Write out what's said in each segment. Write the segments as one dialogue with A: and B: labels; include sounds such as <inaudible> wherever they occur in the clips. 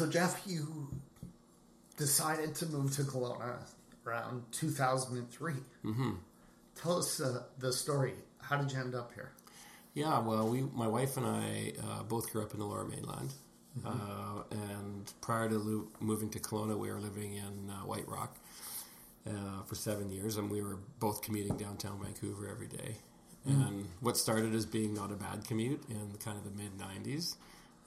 A: So Jeff, you decided to move to Kelowna around 2003. Mm-hmm. Tell us uh, the story. How did you end up here?
B: Yeah, well, we, my wife and I uh, both grew up in the Lower Mainland, mm-hmm. uh, and prior to lo- moving to Kelowna, we were living in uh, White Rock uh, for seven years, and we were both commuting downtown Vancouver every day. Mm. And what started as being not a bad commute in kind of the mid '90s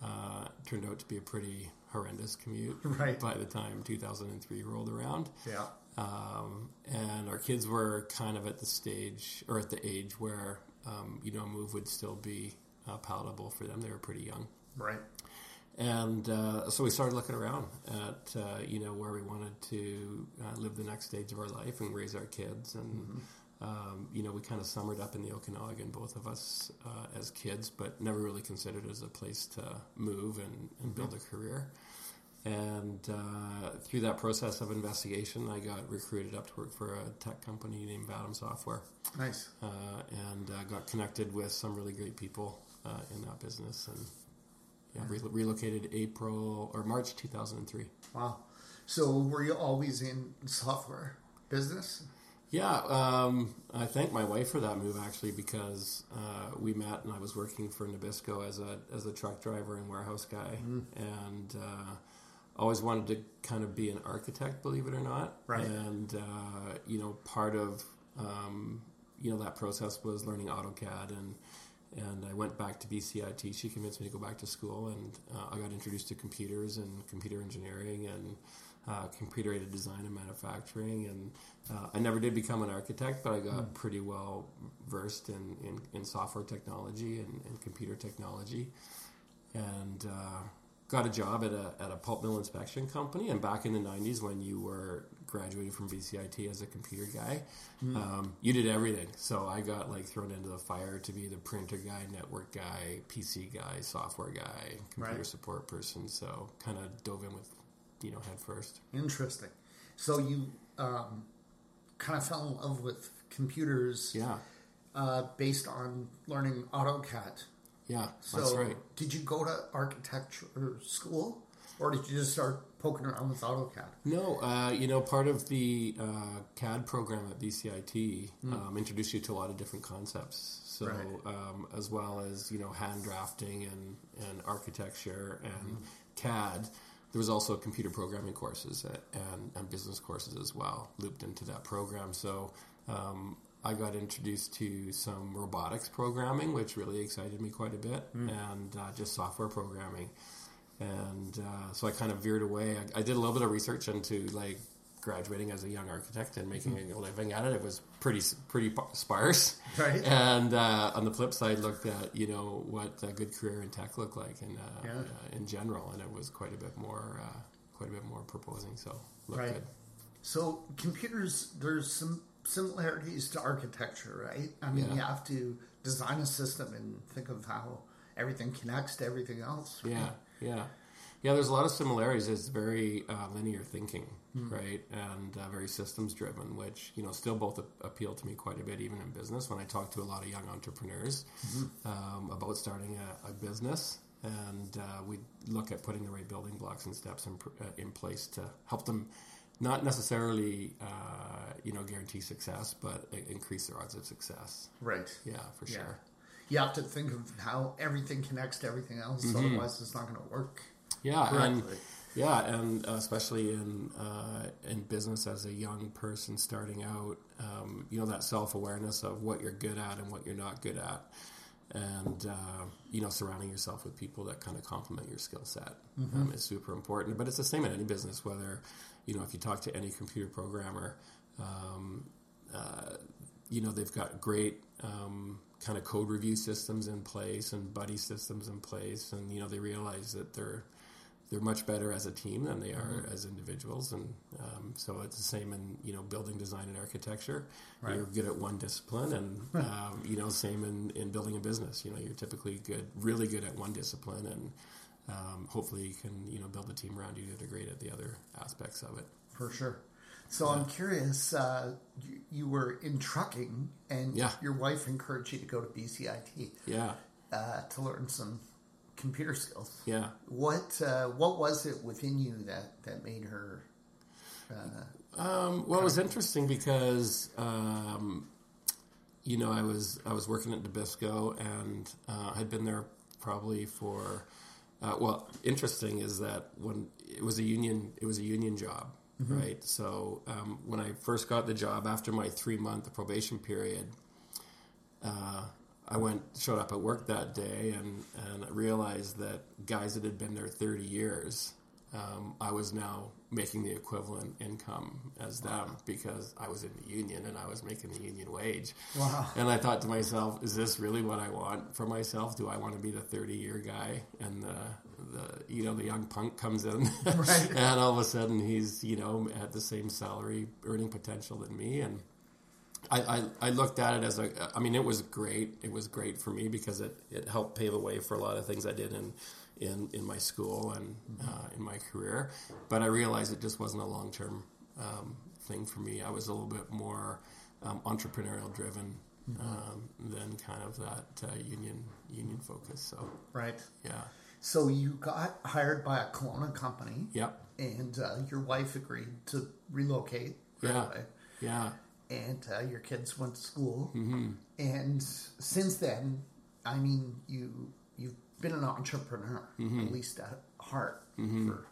B: uh, turned out to be a pretty horrendous commute. <laughs>
A: Right.
B: By the time 2003 rolled around.
A: Yeah.
B: Um, and our kids were kind of at the stage or at the age where um, you know a move would still be uh, palatable for them. They were pretty young.
A: Right.
B: And uh, so we started looking around at uh, you know where we wanted to uh, live the next stage of our life and raise our kids and. Mm-hmm um, you know, we kind of summered up in the Okanagan, both of us uh, as kids, but never really considered it as a place to move and, and build a career. And uh, through that process of investigation, I got recruited up to work for a tech company named Vadim Software.
A: Nice.
B: Uh, and uh, got connected with some really great people uh, in that business, and yeah, re- relocated April or March 2003.
A: Wow. So were you always in software business?
B: Yeah, um, I thank my wife for that move actually because uh, we met and I was working for Nabisco as a as a truck driver and warehouse guy, mm. and uh, always wanted to kind of be an architect, believe it or not.
A: Right.
B: And uh, you know, part of um, you know that process was learning AutoCAD and. And I went back to BCIT. She convinced me to go back to school, and uh, I got introduced to computers and computer engineering, and uh, computer aided design and manufacturing. And uh, I never did become an architect, but I got mm. pretty well versed in, in, in software technology and, and, computer technology. And uh, got a job at a, at a pulp mill inspection company. And back in the 90s, when you were graduating from BCIT as a computer guy, mm. um, you did everything. So I got like thrown into the fire to be the printer guy, network guy, PC guy, software guy, computer right. support person. So kind of dove in with you know head first.
A: Interesting. So you um, kind of fell in love with computers.
B: Yeah.
A: Uh, based on learning AutoCAD.
B: Yeah,
A: so
B: that's right.
A: Did you go to architecture school, or did you just start poking around with AutoCAD?
B: No, uh, you know, part of the uh, CAD program at BCIT mm. um, introduced you to a lot of different concepts. So, right. um, as well as you know, hand drafting and and architecture and mm. CAD there was also computer programming courses and, and business courses as well looped into that program. So um, I got introduced to some robotics programming, which really excited me quite a bit, mm. and uh, just software programming. And uh, so I kind of veered away. I, I, did a little bit of research into like graduating as a young architect and making mm. a living at it. It was pretty pretty sparse. <laughs>
A: Right.
B: And uh, on the flip side, looked at you know what a good career in tech looked like in uh, yeah. uh, in general, and it was quite a bit more uh, quite a bit more proposing. So right. Good.
A: So computers, there's some similarities to architecture, right? I mean, yeah. you have to design a system and think of how everything connects to everything else.
B: Right? Yeah, yeah. Yeah, there's a lot of similarities. It's very uh, linear thinking, mm. right, and uh, very systems driven, which you know still both appeal to me quite a bit, even in business. When I talk to a lot of young entrepreneurs mm-hmm. um, about starting a, a business, and uh, we look at putting the right building blocks and steps in, uh, in place to help them not necessarily uh, you know guarantee success, but increase their odds of success.
A: Right.
B: Yeah, for
A: yeah.
B: sure.
A: You have to think of how everything connects to everything else. Mm-hmm. Otherwise, it's not going to work.
B: Yeah, correctly. and yeah, and especially in uh, in business as a young person starting out, um, you know that self awareness of what you're good at and what you're not good at, and uh, you know surrounding yourself with people that kind of complement your skill set mm-hmm. um, is super important. But it's the same in any business, whether you know if you talk to any computer programmer, um, uh, you know they've got great um, kind of code review systems in place and buddy systems in place, and you know they realize that they're they're much better as a team than they are mm-hmm. as individuals, and um, so it's the same in you know building design and architecture. Right. You're good at one discipline, and um, you know same in, in building a business. You know you're typically good, really good at one discipline, and um, hopefully you can you know build a team around you that are great at the other aspects of it.
A: For sure. So yeah. I'm curious. Uh, you, you, were in trucking, and
B: yeah.
A: your wife encouraged you to go to BCIT.
B: Yeah.
A: Uh, to learn some computer skills.
B: Yeah.
A: What uh, What was it within you that that made her?
B: Uh, um, well, it was interesting because um, you know I was I was working at Nabisco and uh, I'd been there probably for. Uh, well, interesting is that when it was a union, it was a union job, mm-hmm. right? So um, when I first got the job after my three month probation period, uh, I went showed up at work that day and and realized that guys that had been there thirty years, um, I was now making the equivalent income as them because I was in the union and I was making the union wage. Wow! And I thought to myself, is this really what I want for myself? Do I want to be the thirty year guy and the the you know the young punk comes in <laughs> right. <laughs> and all of a sudden he's you know at the same salary earning potential than me and I, I, I, looked at it as a, I mean, it was great. It was great for me because it, it helped pave the way for a lot of things I did in, in, in my school and mm-hmm. uh, in my career. But I realized it just wasn't a long term um, thing for me. I was a little bit more um, entrepreneurial driven mm-hmm. um, than kind of that uh, union union focus. So
A: right,
B: yeah.
A: So you got hired by a Kelowna company.
B: Yep.
A: And uh, your wife agreed to relocate.
B: Right yeah. Away. Yeah
A: and uh, your kids went to school. Mm-hmm. And since then, I mean, you been an entrepreneur, mm-hmm. at least at heart, mm-hmm. for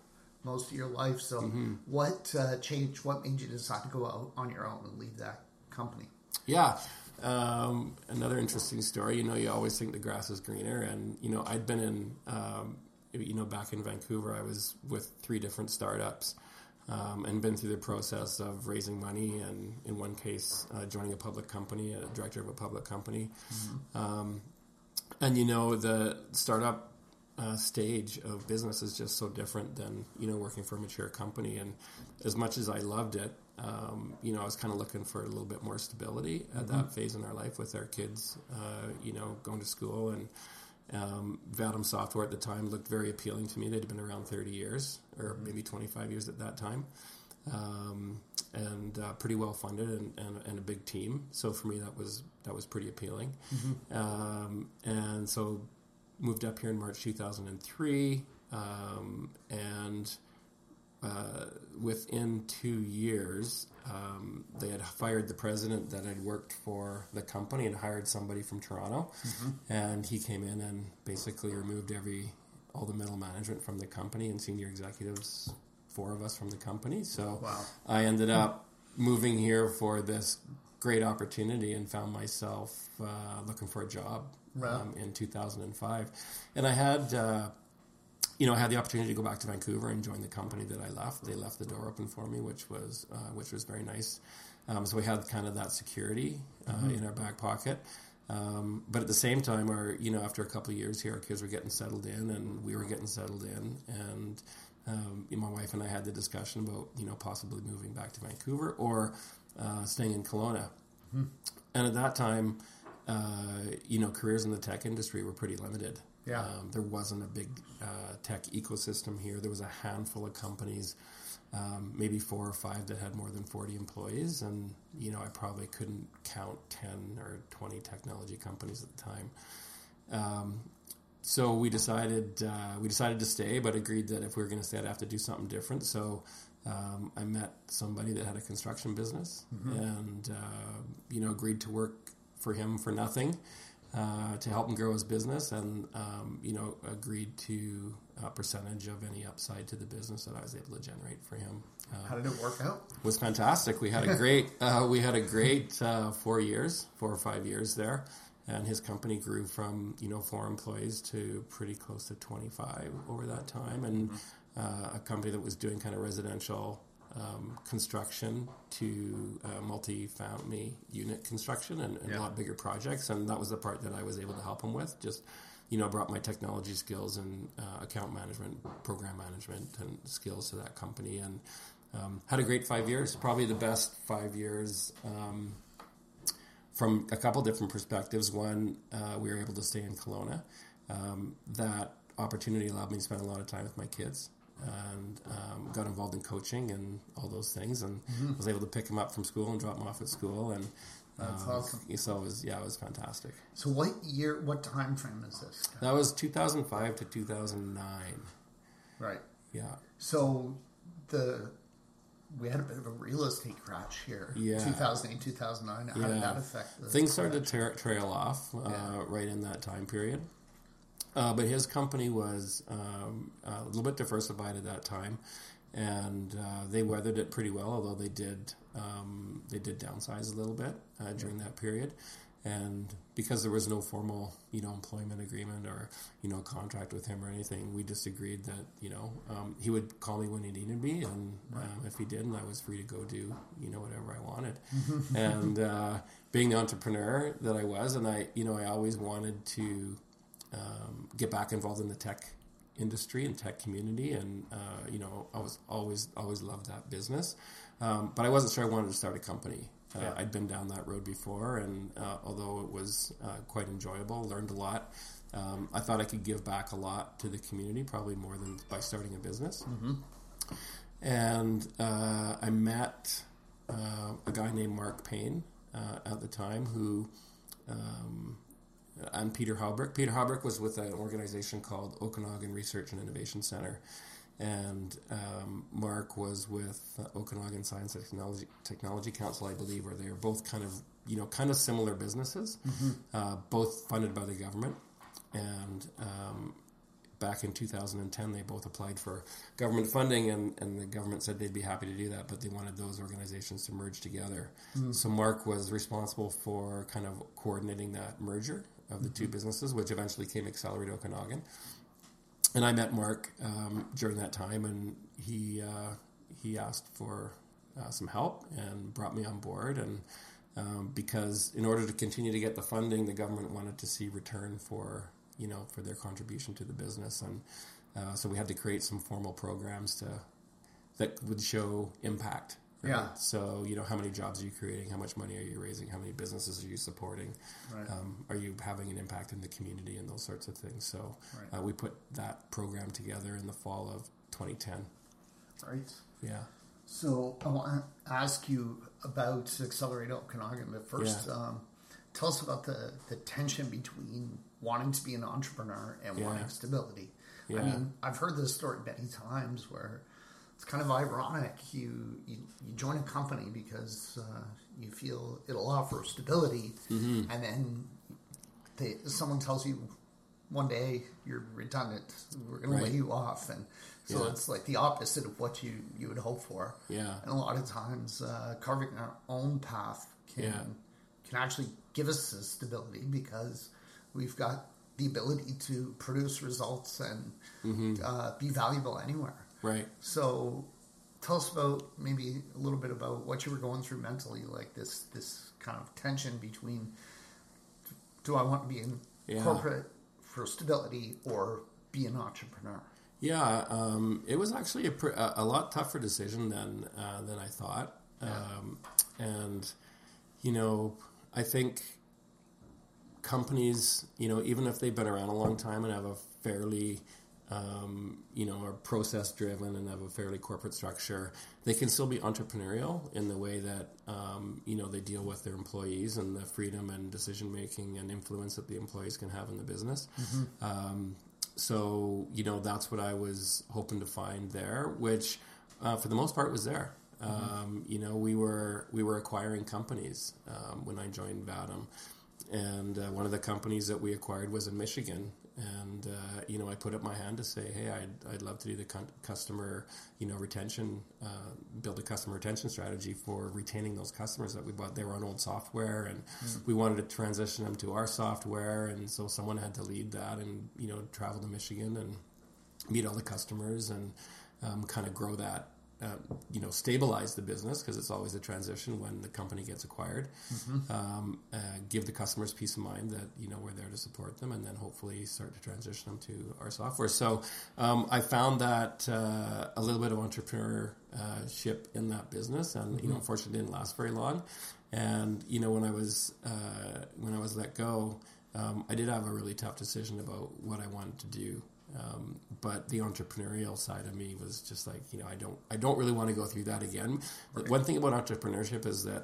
A: most of your life. So, mm-hmm. what uh, changed? What made you decide to go out on your own and leave that company?
B: Yeah. Um, another interesting story. You know, you always think the grass is greener, and you know, I'd been in, um, you know, back in Vancouver, I was with three different startups um, and been through the process of raising money and, in one case, uh, joining a public company, a director of a public company. Mm-hmm. And you know, the startup uh, stage of business is just so different than you know working for a mature company. And as much as I loved it, um, you know, I was kind of looking for a little bit more stability at mm-hmm. that phase in our life with our kids, uh, you know, going to school and um, Vadim Software at the time looked very appealing to me. They'd been around 30 years, or maybe 25 years at that time, um, and uh, pretty well funded and, and, and, a big team. So for me, that was that was pretty appealing. Mm-hmm. Um, and so moved up here in March 2003, um, and uh, within two years, um, they had fired the president that had worked for the company and hired somebody from Toronto, mm-hmm. and he came in and basically removed every all the middle management from the company and senior executives, four of us from the company. So wow. I ended up moving here for this great opportunity and found myself uh, looking for a job wow. um, in 2005, and I had. Uh, you know, I had the opportunity to go back to Vancouver and join the company that I left. They left the door open for me, which was uh, which was very nice. Um, so we had kind of that security uh, mm-hmm. in our back pocket. Um, but at the same time, our you know, after a couple of years here, our kids were getting settled in, and we were getting settled in, and um, my wife and I had the discussion about you know possibly moving back to Vancouver or uh, staying in Kelowna. Mm-hmm. And at that time, uh, you know, careers in the tech industry were pretty limited.
A: Yeah. Um,
B: there wasn't a big uh, tech ecosystem here. There was a handful of companies, um, maybe four or five that had more than 40 employees. And, you know, I probably couldn't count 10 or 20 technology companies at the time. So we decided uh, we decided to stay, but agreed that if we were going to stay, I'd have to do something different. So um, I met somebody that had a construction business, mm-hmm. and uh, you know agreed to work for him for nothing uh, to help him grow his business, and um, you know agreed to a percentage of any upside to the business that I was able to generate for him.
A: Uh, How did it work out?
B: It was fantastic. We had a great <laughs> uh, we had a great uh, four years, four or five years there, and his company grew from you know four employees to pretty close to twenty five over that time, and mm-hmm. Uh, a company that was doing kind of residential um, construction to uh, multi-family unit construction and, and yeah. a lot bigger projects, and that was the part that I was able to help him with. Just you know, brought my technology skills and uh, account management, program management, and skills to that company, and um, had a great five years. Probably the best five years um, from a couple different perspectives. One, uh, we were able to stay in Kelowna. Um, that opportunity allowed me to spend a lot of time with my kids and um, got involved in coaching and all those things and mm-hmm. was able to pick them up from school and drop them off at school and
A: That's um, awesome.
B: So it was yeah, it was fantastic.
A: So what year? What time frame is this?
B: That was 2005 to 2009.
A: Right.
B: Yeah.
A: So the we had a bit of a real estate crash here. Yeah. 2008, 2009. How yeah. did that affect
B: Things started to tra- trail off uh, yeah. right in that time period. Uh, but his company was um, a little bit diversified at that time, and uh, they weathered it pretty well. Although they did um, they did downsize a little bit uh, during that period, and because there was no formal you know employment agreement or you know contract with him or anything, we just agreed that you know um, he would call me when he needed me, and right. um, if he didn't, I was free to go do you know whatever I wanted. <laughs> and uh, being the entrepreneur that I was, and I you know I always wanted to um, get back involved in the tech industry and tech community, and uh, you know I was always always loved that business, um, but I wasn't sure I wanted to start a company. Uh, yeah. I'd been down that road before, and uh, although it was uh, quite enjoyable, learned a lot. Um, I thought I could give back a lot to the community, probably more than by starting a business. Mm-hmm. And uh, I met uh, a guy named Mark Payne uh, at the time who. Um, and Peter Halbrick. Peter Halbrick was with an organization called Okanagan Research and Innovation Center, and um, Mark was with Okanagan Science and Technology, Technology Council, I believe, where they are both kind of you know kind of similar businesses, mm-hmm. uh, both funded by the government. And um, back in 2010, they both applied for government funding, and, and the government said they'd be happy to do that, but they wanted those organizations to merge together. Mm-hmm. So Mark was responsible for kind of coordinating that merger of the mm-hmm. two businesses, which eventually came Accelerate Okanagan and I met Mark um, during that time, and he uh, he asked for uh, some help and brought me on board. And um, because in order to continue to get the funding, the government wanted to see return for you know for their contribution to the business, and uh, so we had to create some formal programs to that would show impact
A: Right? Yeah.
B: So you know, how many jobs are you creating? How much money are you raising? How many businesses are you supporting? Right. Um, are you having an impact in the community and those sorts of things? So right. uh, we put that program together in the fall of 2010.
A: Right.
B: Yeah.
A: So I want to ask you about Accelerate Okanagan, but first, yeah. um, tell us about the, the tension between wanting to be an entrepreneur and yeah. wanting stability. Yeah. I mean, I've heard this story many times where it's kind of ironic. You you, you join a company because uh, you feel it'll offer stability, mm-hmm. and then they, someone tells you one day you're redundant. We're going right. to lay you off, and so yeah. it's like the opposite of what you you would hope for.
B: Yeah,
A: and a lot of times uh, carving our own path can yeah. can actually give us a stability because we've got the ability to produce results and mm-hmm. uh, be valuable anywhere.
B: Right.
A: So tell us about maybe a little bit about what you were going through mentally, like this this kind of tension between do I want to be in yeah. corporate for stability or be an entrepreneur?
B: Yeah, um, it was actually a, a, lot tougher decision than uh, than I thought, yeah. um, and you know, I think companies, you know, even if they've been around a long time and have a fairly um, you know, are process driven and have a fairly corporate structure, they can still be entrepreneurial in the way that um, you know they deal with their employees and the freedom and decision making and influence that the employees can have in the business. Mm-hmm. Um, so you know that's what I was hoping to find there, which uh, for the most part was there. Mm-hmm. Um, you know, we were we were acquiring companies um, when I joined Vadim, and uh, one of the companies that we acquired was in Michigan, and uh, you know I put up my hand to say, hey, I'd, I'd love to do the customer you know retention, uh, build a customer retention strategy for retaining those customers that we bought. They were on old software, and mm. we wanted to transition them to our software, and so someone had to lead that, and you know travel to Michigan and meet all the customers and um, kind of grow that uh, you know, stabilize the business because it's always a transition when the company gets acquired. Mm-hmm. Um, uh, give the customers peace of mind that you know we're there to support them, and then hopefully start to transition them to our software. So um, I found that uh, a little bit of entrepreneurship in that business, and mm-hmm. you know, mm-hmm. unfortunately, didn't last very long. And you know, when I was uh, when I was let go, um, I did have a really tough decision about what I wanted to do. Um, but the entrepreneurial side of me was just like, you know, I don't, I don't really want to go through that again. Right. One thing about entrepreneurship is that,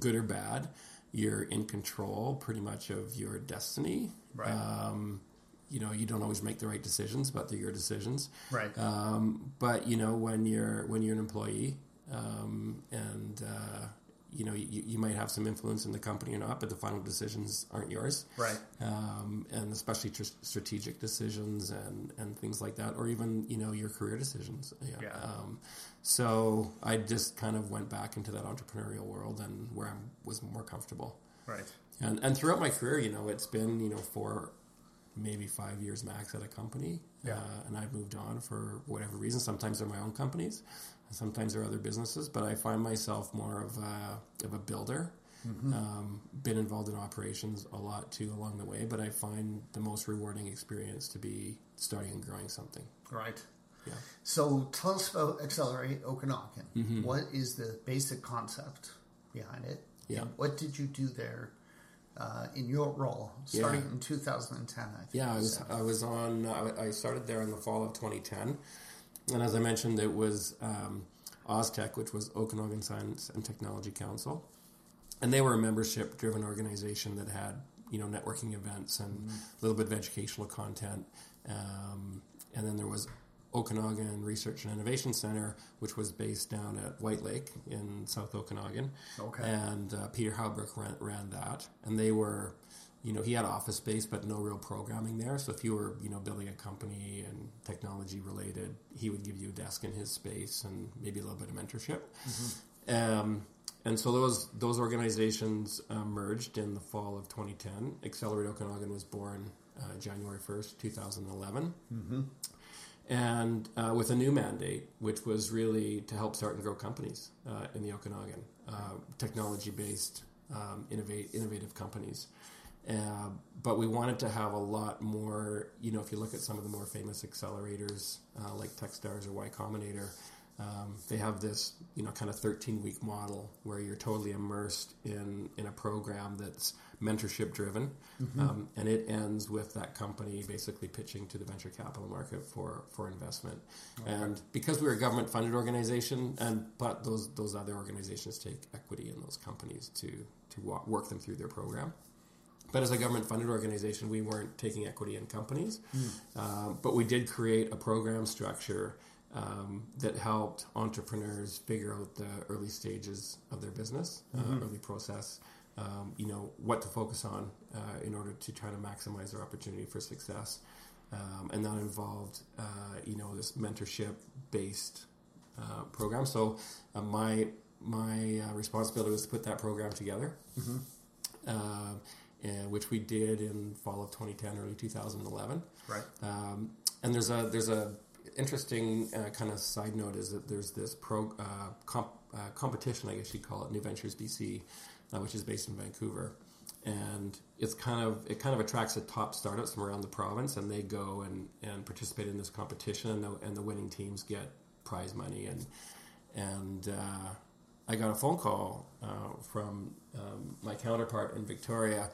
B: good or bad, you're in control pretty much of your destiny.
A: Right.
B: Um, you know, you don't always make the right decisions, but they're your decisions.
A: Right.
B: Um, but you know, when you're when you're an employee, um, and uh, you know, you, you might have some influence in the company or not, but the final decisions aren't yours.
A: Right.
B: Um, and especially tr- strategic decisions and, and things like that, or even, you know, your career decisions. Yeah.
A: Yeah.
B: Um, so I just kind of went back into that entrepreneurial world and where I was more comfortable.
A: Right.
B: And, and throughout my career, you know, it's been, you know, four, maybe five years max at a company.
A: Yeah.
B: Uh, and I've moved on for whatever reason. Sometimes they're my own companies, sometimes there are other businesses. But I find myself more of a, of a builder. Um, been involved in operations a lot too along the way, but I find the most rewarding experience to be starting and growing something.
A: Right.
B: Yeah.
A: So tell us about Accelerate Okanagan.
B: Mm-hmm.
A: What is the basic concept behind it?
B: Yeah.
A: What did you do there uh, in your role starting
B: Yeah.
A: in 2010? I think
B: Yeah, I was. I was on. I started there in the fall of 2010, and as I mentioned, it was um, OSTEC, which was Okanagan Science and Technology Council, and they were a membership-driven organization that had you know networking events and a little bit of educational content, um, and then there was Okanagan Research and Innovation Center, which was based down at White Lake in South Okanagan.
A: Okay.
B: And uh, Peter Halbrook ran, ran that, and they were, you know, he had office space, but no real programming there. So if you were, you know, building a company and technology related, he would give you a desk in his space and maybe a little bit of mentorship. Um, and so those those organizations uh, merged in the fall of 2010. Accelerate Okanagan was born uh, January 1st, 2011 and uh, with a new mandate, which was really to help start and grow companies uh, in the Okanagan, uh, technology-based, um, innovate, innovative companies. Uh, but we wanted to have a lot more. You know, if you look at some of the more famous accelerators uh, like TechStars or Y Combinator, um, they have this you know kind of 13 week model where you're totally immersed in in a program that's mentorship driven, um, and it ends with that company basically pitching to the venture capital market for for investment. And because we're a government funded organization, and but those those other organizations take equity in those companies to to work them through their program. But as a government funded organization, we weren't taking equity in companies. Um, but we did create a program structure um, that helped entrepreneurs figure out the early stages of their business, uh, early process, um, you know, what to focus on uh, in order to try to maximize their opportunity for success. Um, and that involved, uh, you know, this mentorship based uh, program. So uh, my my uh, responsibility was to put that program together uh, and, which we did in fall of 2010, early 2011.
A: Right.
B: Um, and there's a there's a interesting uh, kind of side note is that there's this pro uh, comp, uh, competition, I guess you'd call it, New Ventures BC, uh, which is based in Vancouver, and it's kind of it kind of attracts the top startups from around the province, and they go and, and participate in this competition, and the, and the winning teams get prize money, and and uh, I got a phone call uh, from um, my counterpart in Victoria,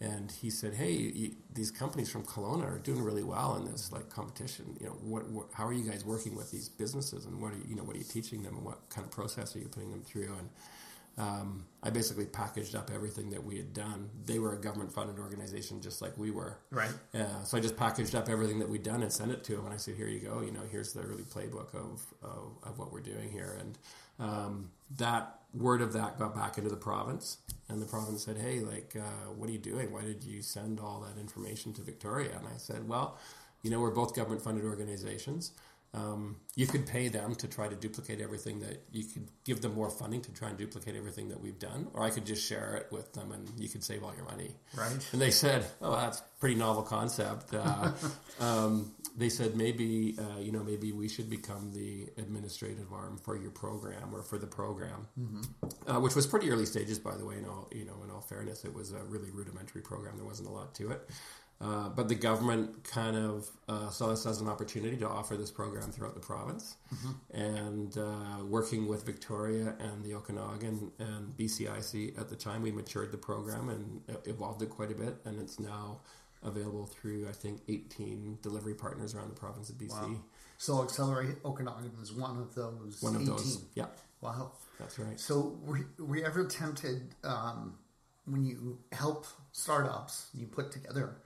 B: and he said, "Hey, you, these companies from Kelowna are doing really well in this like competition. You know, what, what how are you guys working with these businesses, and what are you, you know what are you teaching them, and what kind of process are you putting them through?" And um, I basically packaged up everything that we had done. They were a government funded organization, just like we were.
A: Right.
B: Yeah, so I just packaged up everything that we'd done and sent it to him, and I said, "Here you go. You know, here's the early playbook of of, of what we're doing here." And um, that word of that got back into the province, and the province said, "Hey, like, uh, what are you doing? Why did you send all that information to Victoria?" And I said, "Well, you know, we're both government funded organizations." Um, you could pay them to try to duplicate everything that you could give them more funding to try and duplicate everything that we've done, or I could just share it with them and you could save all your money.
A: Right.
B: And they said, "Oh, that's a pretty novel concept." Uh, <laughs> um, they said maybe uh, you know maybe we should become the administrative arm for your program or for the program, uh, which was pretty early stages, by the way. In all you know, in all fairness, it was a really rudimentary program. There wasn't a lot to it. Uh, but the government kind of uh, saw this as an opportunity to offer this program throughout the province. And uh, working with Victoria and the Okanagan and BCIC at the time, we matured the program and evolved it quite a bit. And it's now available through, I think, 18 delivery partners around the province of BC.
A: Wow. So Accelerate Okanagan is one of those.
B: One of
A: 18.
B: those. Yeah,
A: Wow.
B: that's right.
A: So were, were you ever tempted um, when you help startups, you put together,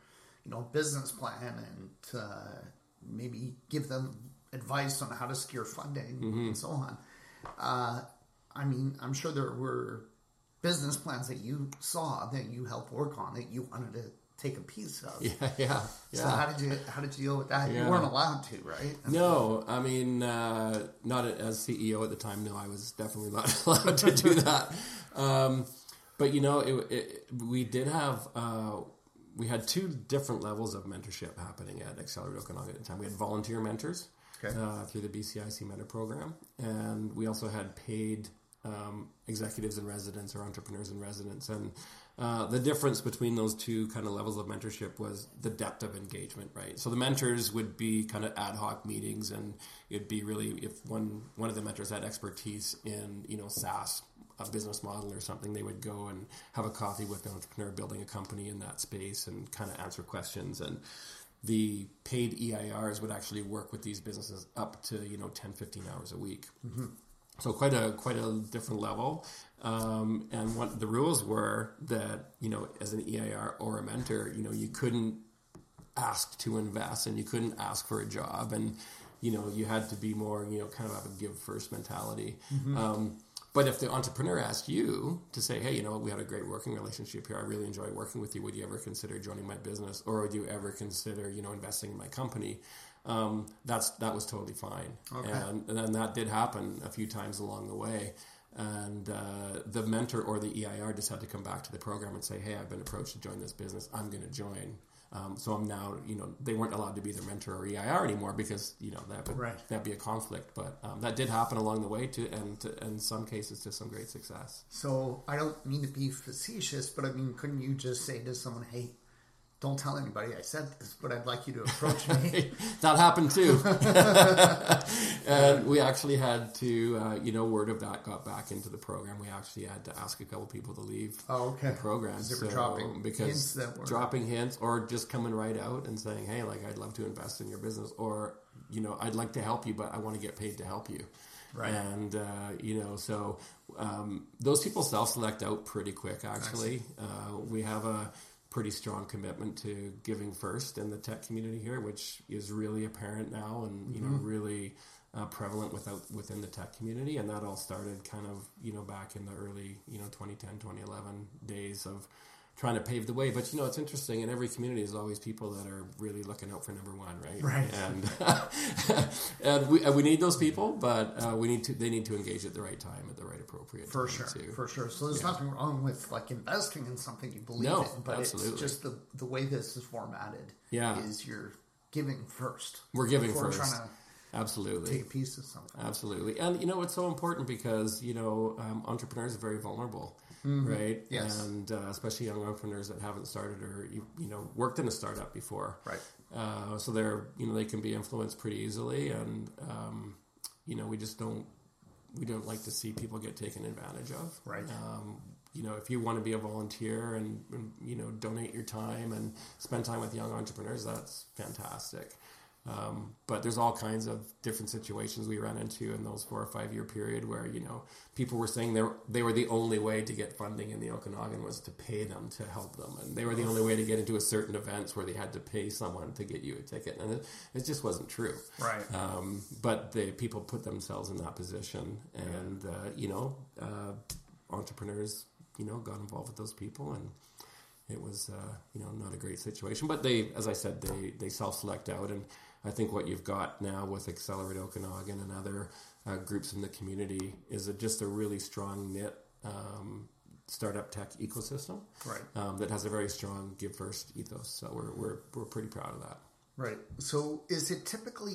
A: you know, a business plan and uh, maybe give them advice on how to secure funding mm-hmm. and so on. Uh, I mean, I'm sure there were business plans that you saw that you helped work on that you wanted to take a piece of.
B: Yeah, yeah. <laughs>
A: yeah. So how did you how did you deal with that? Yeah. You weren't allowed to, right?
B: no, I mean, uh, not as CEO at the time. No, I was definitely not <laughs> allowed to do that. Um, but you know, it, it, we did have. Uh, we had two different levels of mentorship happening at Accelerate Okanagan at the time. We had volunteer mentors okay. uh, through the BCIC mentor program, and we also had paid um, executives in residence or entrepreneurs in residence. And uh, the difference between those two kind of levels of mentorship was the depth of engagement, right? So the mentors would be kind of ad hoc meetings, and it'd be really if one one of the mentors had expertise in you know SaaS a business model or something, they would go and have a coffee with an entrepreneur building a company in that space and kind of answer questions. And the paid EIRs would actually work with these businesses up to, you know, 10, 15 hours a week. Mm-hmm. So quite a quite a different level. Um, and what the rules were that you know, as an EIR or a mentor, you know, you couldn't ask to invest and you couldn't ask for a job, and you know, you had to be more you know, kind of have a give first mentality. Mm-hmm. Um, but if the entrepreneur asked you to say, hey, you know, we have a great working relationship here. I really enjoy working with you. Would you ever consider joining my business, or would you ever consider, you know, investing in my company? Um, that's that was totally fine, okay. and, and then that did happen a few times along the way. And uh, the mentor or the EIR just had to come back to the program and say, "Hey, I've been approached to join this business. I'm going to join." Um, so I'm now, you know, they weren't allowed to be their mentor or EIR anymore because you know that would right. that'd be a conflict. But um, that did happen along the way to, and to, in some cases to some great success.
A: So I don't mean to be facetious, but I mean, couldn't you just say to someone, "Hey, don't tell anybody I said this, but I'd like you to approach me. <laughs>
B: that happened too. <laughs> and we actually had to, uh, you know, word of that got back into the program. We actually had to ask a couple people to leave
A: oh, okay.
B: the program.
A: So, dropping because hints
B: were... dropping hints or just coming right out and saying, hey, like, I'd love to invest in your business or, you know, I'd like to help you, but I want to get paid to help you. Right. And, uh, you know, so um, those people self select out pretty quick, actually. Uh, we have a pretty strong commitment to giving first in the tech community here, which is really apparent now and you mm-hmm. know really uh, prevalent without within the tech community. And that all started kind of you know back in the early you know 2010 2011 days of trying to pave the way. But you know, it's interesting. In every community, there's always people that are really looking out for number one, right?
A: Right.
B: And <laughs> and we, we need those people, but uh, we need to they need to engage at the right time, at the right appropriate
A: for sure, too. for sure. So there's yeah. nothing wrong with like investing in something you believe
B: no,
A: in, but
B: absolutely.
A: it's just the the way this is formatted.
B: Yeah,
A: is you're giving first.
B: We're giving first. Trying to Absolutely.
A: Take a piece of something.
B: Absolutely. And, you know, it's so important because, you know, um, entrepreneurs are very vulnerable mm-hmm. right?
A: Yes.
B: And uh, especially young entrepreneurs that haven't started or you, you know worked in a startup before,
A: right?
B: Uh, so they're you know they can be influenced pretty easily, and um, you know we just don't we don't like to see people get taken advantage of,
A: right?
B: Um, you know, if you want to be a volunteer and, and, you know donate your time and spend time with young entrepreneurs, that's fantastic. Um, but there's all kinds of different situations we ran into in those four or five year period where you know people were saying they were, they were the only way to get funding in the Okanagan was to pay them to help them, and they were the only way to get into a certain events where they had to pay someone to get you a ticket, and it, it just wasn't true.
A: Right.
B: Um, but the people put themselves in that position, and uh, you know, uh, entrepreneurs, you know, got involved with those people and it was uh, you know not a great situation. But they, as I said, they they self select out, and I think what you've got now with Accelerate Okanagan and other uh, groups in the community is a, just a really strong knit um, startup tech ecosystem,
A: right?
B: Um, that has a very strong give first ethos. So we're we're we're pretty proud of that.
A: Right. So is it typically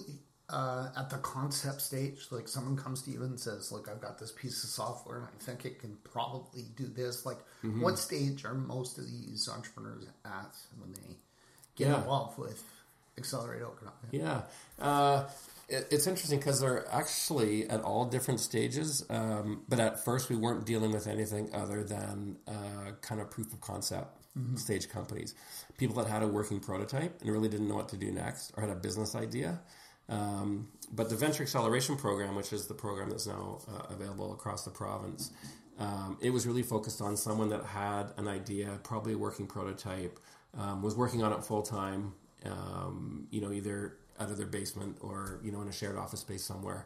A: uh, at the concept stage, like someone comes to you and says, "Look, I've got this piece of software, and I think it can probably do this." Like, mm-hmm. what stage are most of these entrepreneurs at when they get yeah. involved with Accelerate Okanagan?
B: Yeah. Uh, it's interesting because they're actually at all different stages. Um, but at first, we weren't dealing with anything other than uh, kind of proof of concept mm-hmm. stage companies. People that had a working prototype and really didn't know what to do next or had a business idea Um, but the Venture Acceleration Program, which is the program that's now uh, available across the province, um, it was really focused on someone that had an idea, probably a working prototype, um, was working on it full time, um, you know, either out of their basement or you know in a shared office space somewhere,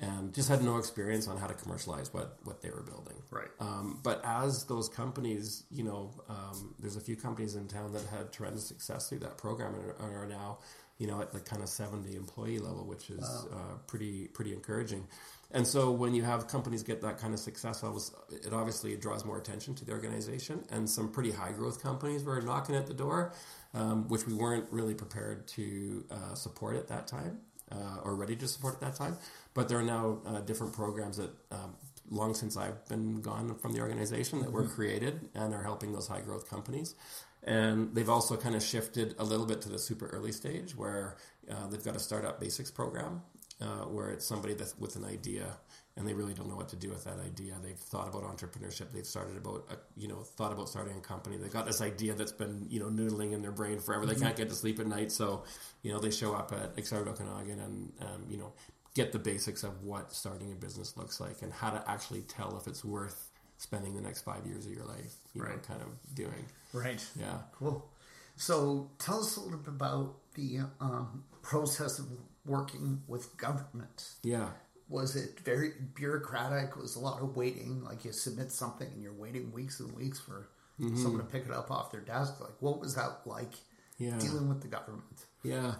B: and just had no experience on how to commercialize what what they were building.
A: Right.
B: Um, but as those companies, you know, um, there's a few companies in town that had tremendous success through that program and are, are now, you know, at the kind of 70 employee level, which is wow. uh, pretty pretty encouraging. And so when you have companies get that kind of success levels, it obviously draws more attention to the organization. And some pretty high growth companies were knocking at the door, um, which we weren't really prepared to uh, support at that time uh, or ready to support at that time. But there are now uh, different programs that um, long since I've been gone from the organization that mm-hmm. were created and are helping those high growth companies. And they've also kind of shifted a little bit to the super early stage where uh, they've got a startup basics program uh, where it's somebody that's with an idea and they really don't know what to do with that idea. They've thought about entrepreneurship. They've started about, a, you know, thought about starting a company. They've got this idea that's been, you know, noodling in their brain forever. They mm-hmm. can't get to sleep at night. So, you know, they show up at Accelerate Okanagan and, um, you know, get the basics of what starting a business looks like and how to actually tell if it's worth spending the next five years of your life, you right. know, kind of doing.
A: Right.
B: Yeah.
A: Cool. So tell us a little bit about the um, process of working with government.
B: Yeah.
A: Was it very bureaucratic? Was a lot of waiting? Like you submit something and you're waiting weeks and weeks for mm-hmm. someone to pick it up off their desk. Like what was that like? Yeah. Dealing with the government.
B: Yeah.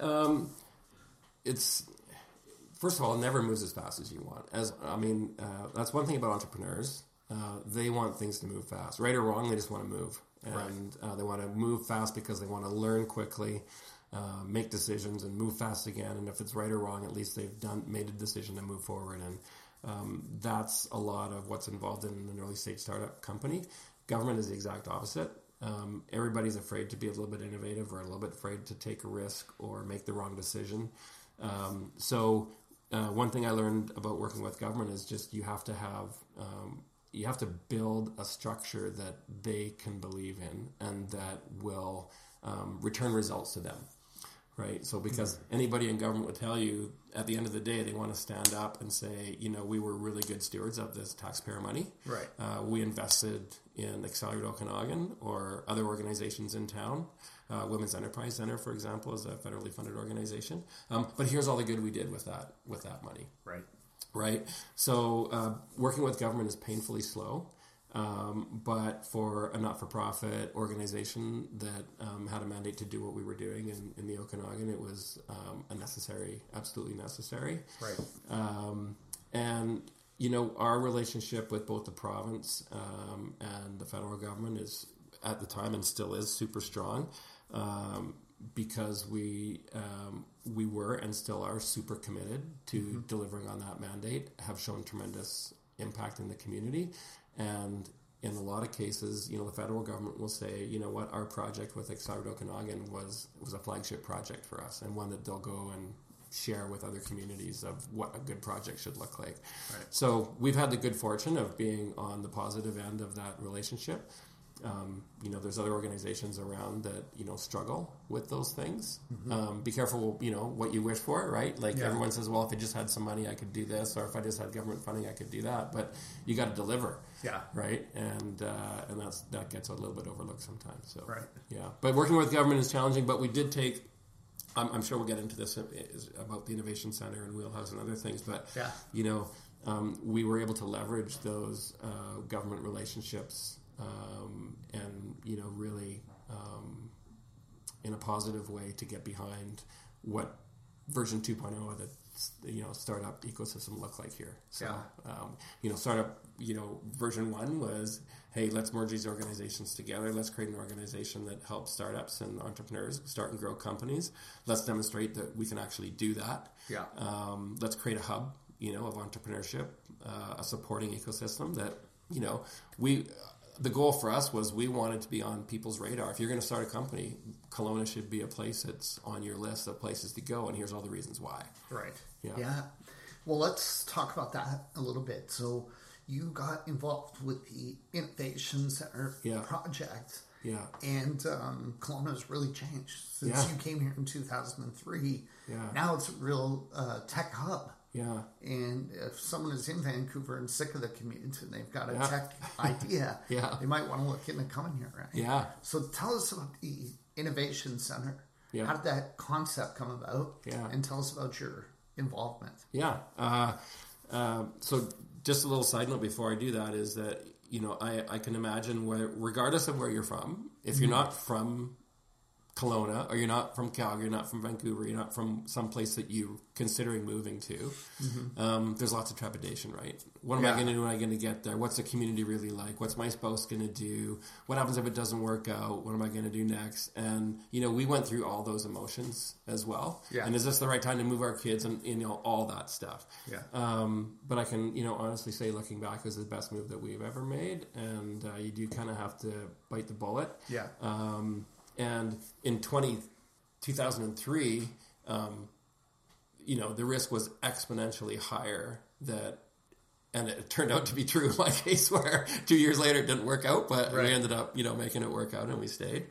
B: Um, it's first of all, it never moves as fast as you want. As I mean, uh, that's one thing about entrepreneurs. Uh, they want things to move fast, right or wrong. They just want to move, and right. uh, they want to move fast because they want to learn quickly uh, make decisions and move fast again. And if it's right or wrong, at least they've done made a decision to move forward. And um, that's a lot of what's involved in an early stage startup company. Government is the exact opposite. Um, everybody's afraid to be a little bit innovative or a little bit afraid to take a risk or make the wrong decision. Um, so uh, one thing I learned about working with government is just you have to have um, you have to build a structure that they can believe in and that will um, return results to them right? So because anybody in government would tell you at the end of the day they want to stand up and say, you know, we were really good stewards of this taxpayer money.
A: Right.
B: Uh, we invested in Accelerate Okanagan or other organizations in town. Uh, Women's Enterprise Center, for example, is a federally funded organization. Um, but here's all the good we did with that with that money.
A: Right.
B: Right. So uh, working with government is painfully slow. Um, but for a not for profit organization that um, had a mandate to do what we were doing in, in the Okanagan, it was um, a necessary, absolutely necessary.
A: Right.
B: Um, and, you know, our relationship with both the province um, and the federal government is, at the time, and still is, super strong um, because we we were and still are super committed to mm-hmm. delivering on that mandate, have shown tremendous impact in the community, and in a lot of cases, you know, the federal government will say, you know what, our project with Accelerate Okanagan was was a flagship project for us, and one that they'll go and share with other communities of what a good project should look like. Right. So we've had the good fortune of being on the positive end of that relationship. Um, you know, there's other organizations around that you know struggle with those things. Mm-hmm. Um, be careful, you know, what you wish for, right? Like yeah. everyone says, well, if I just had some money, I could do this, or if I just had government funding, I could do that. But you got to deliver,
A: yeah,
B: right? And uh, and that's that gets a little bit overlooked sometimes. So
A: right,
B: yeah. But working with government is challenging. But we did take. I'm, I'm sure we'll get into this uh, about the innovation center and wheelhouse and other things. But
A: yeah.
B: you know, um, we were able to leverage those uh, government relationships um, and you know really um, in a positive way to get behind what version 2.0 of the you know startup ecosystem look like here. So yeah. um, you know startup you know version one was hey let's merge these organizations together. Let's create an organization that helps startups and entrepreneurs start and grow companies. Let's demonstrate that we can actually do that.
A: Yeah.
B: Um, let's create a hub you know of entrepreneurship, uh, a supporting ecosystem that you know we the goal for us was we wanted to be on people's radar. If you're going to start a company, Kelowna should be a place that's on your list of places to go, and here's all the reasons why.
A: Right. Yeah. yeah. Well, let's talk about that a little bit. So, you got involved with the Innovation Center
B: yeah.
A: project,
B: Yeah.
A: And um, Kelowna has really changed since
B: Yeah.
A: you came here in 2003.
B: Yeah.
A: Now it's a real uh, tech hub.
B: Yeah.
A: And if someone is in Vancouver and sick of the commute and they've got a
B: Yeah.
A: tech idea, <laughs>
B: Yeah.
A: they might want to look into coming here, right?
B: Yeah.
A: So tell us about the Innovation Center.
B: Yeah.
A: How did that concept come about?
B: Yeah.
A: And tell us about your involvement.
B: Yeah. Uh, uh, so just a little side note before I do that is that you know I, I can imagine where regardless of where you're from, if you're not from Kelowna or you're not from Calgary, you're not from Vancouver, you're not from some place that you're considering moving to, um, there's lots of trepidation, right? What am I going to do when I going to get there? What's the community really like? What's my spouse going to do? What happens if it doesn't work out? What am I going to do next? And you know, we went through all those emotions as well.
A: Yeah.
B: And is this the right time to move our kids and you know all that stuff?
A: Yeah.
B: Um, but I can, you know, honestly say, looking back, it was the best move that we've ever made, and uh, you do kind of have to bite the bullet.
A: Yeah.
B: Um, and in 20, 2003, um, you know, the risk was exponentially higher that, and it <laughs> turned out to be true in my case where two years later it didn't work out, but
A: Right.
B: we ended up, you know, making it work out and we stayed.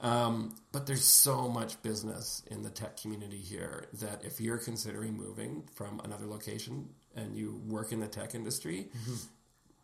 B: Um, but there's so much business in the tech community here that if you're considering moving from another location and you work in the tech industry,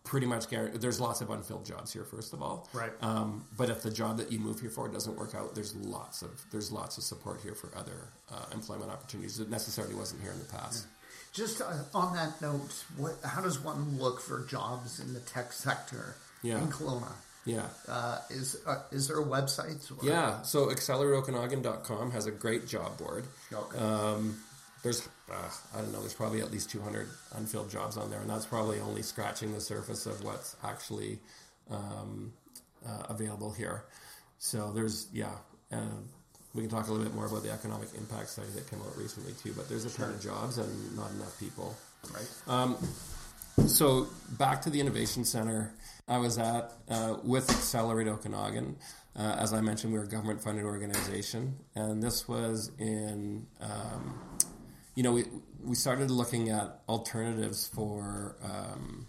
B: pretty much guarantee there's lots of unfilled jobs here. First of all,
A: Right.
B: Um, but if the job that you move here for doesn't work out, there's lots of there's lots of support here for other uh, employment opportunities that necessarily wasn't here in the past.
A: Just uh, on that note, what, how does one look for jobs in the tech sector
B: Yeah.
A: in Kelowna?
B: Yeah.
A: Uh, is uh, is there a website? Or,
B: Yeah, so accelerateokanagan.com has a great job board.
A: Okay.
B: Um, there's, uh, I don't know, there's probably at least 200 unfilled jobs on there, and that's probably only scratching the surface of what's actually um, uh, available here. So there's, yeah, uh, we can talk a little bit more about the economic impact study that came out recently too, but there's a ton of jobs and not enough people.
A: right.
B: Um, so back to the innovation center, I was at uh, with Accelerate Okanagan. Uh, as I mentioned, we we're a government-funded organization, and this was in, um, you know, we we started looking at alternatives for um,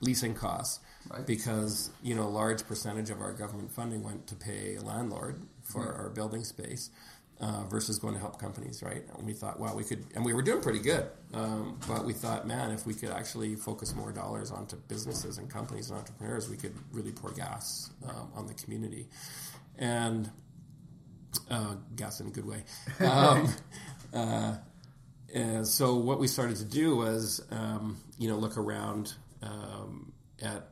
B: leasing costs
A: Right.
B: because you know a large percentage of our government funding went to pay a landlord for our building space uh, versus going to help companies, right? And we thought, wow, we could, and we were doing pretty good, um, but we thought, man, if we could actually focus more dollars onto businesses and companies and entrepreneurs, we could really pour gas um, on the community, and uh, gas in a good way. <laughs> Um, uh, and so what we started to do was, um, you know, look around um, at.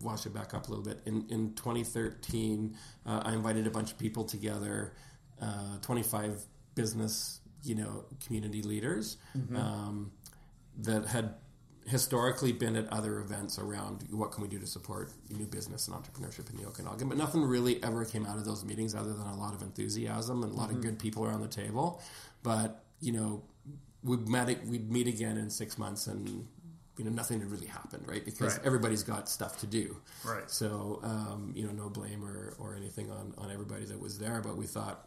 B: Wash it back up a little bit. In in 2013, uh, I invited a bunch of people together, uh, 25 business, you know, community leaders um, that had historically been at other events around what can we do to support new business and entrepreneurship in the Okanagan. But nothing really ever came out of those meetings other than a lot of enthusiasm and a lot of good people around the table. But you know, we met we'd meet again in six months and. You know, nothing had really happened, right? Because
A: Right.
B: everybody's got stuff to do.
A: Right.
B: So, um, you know, no blame or, or anything on, on everybody that was there, but we thought,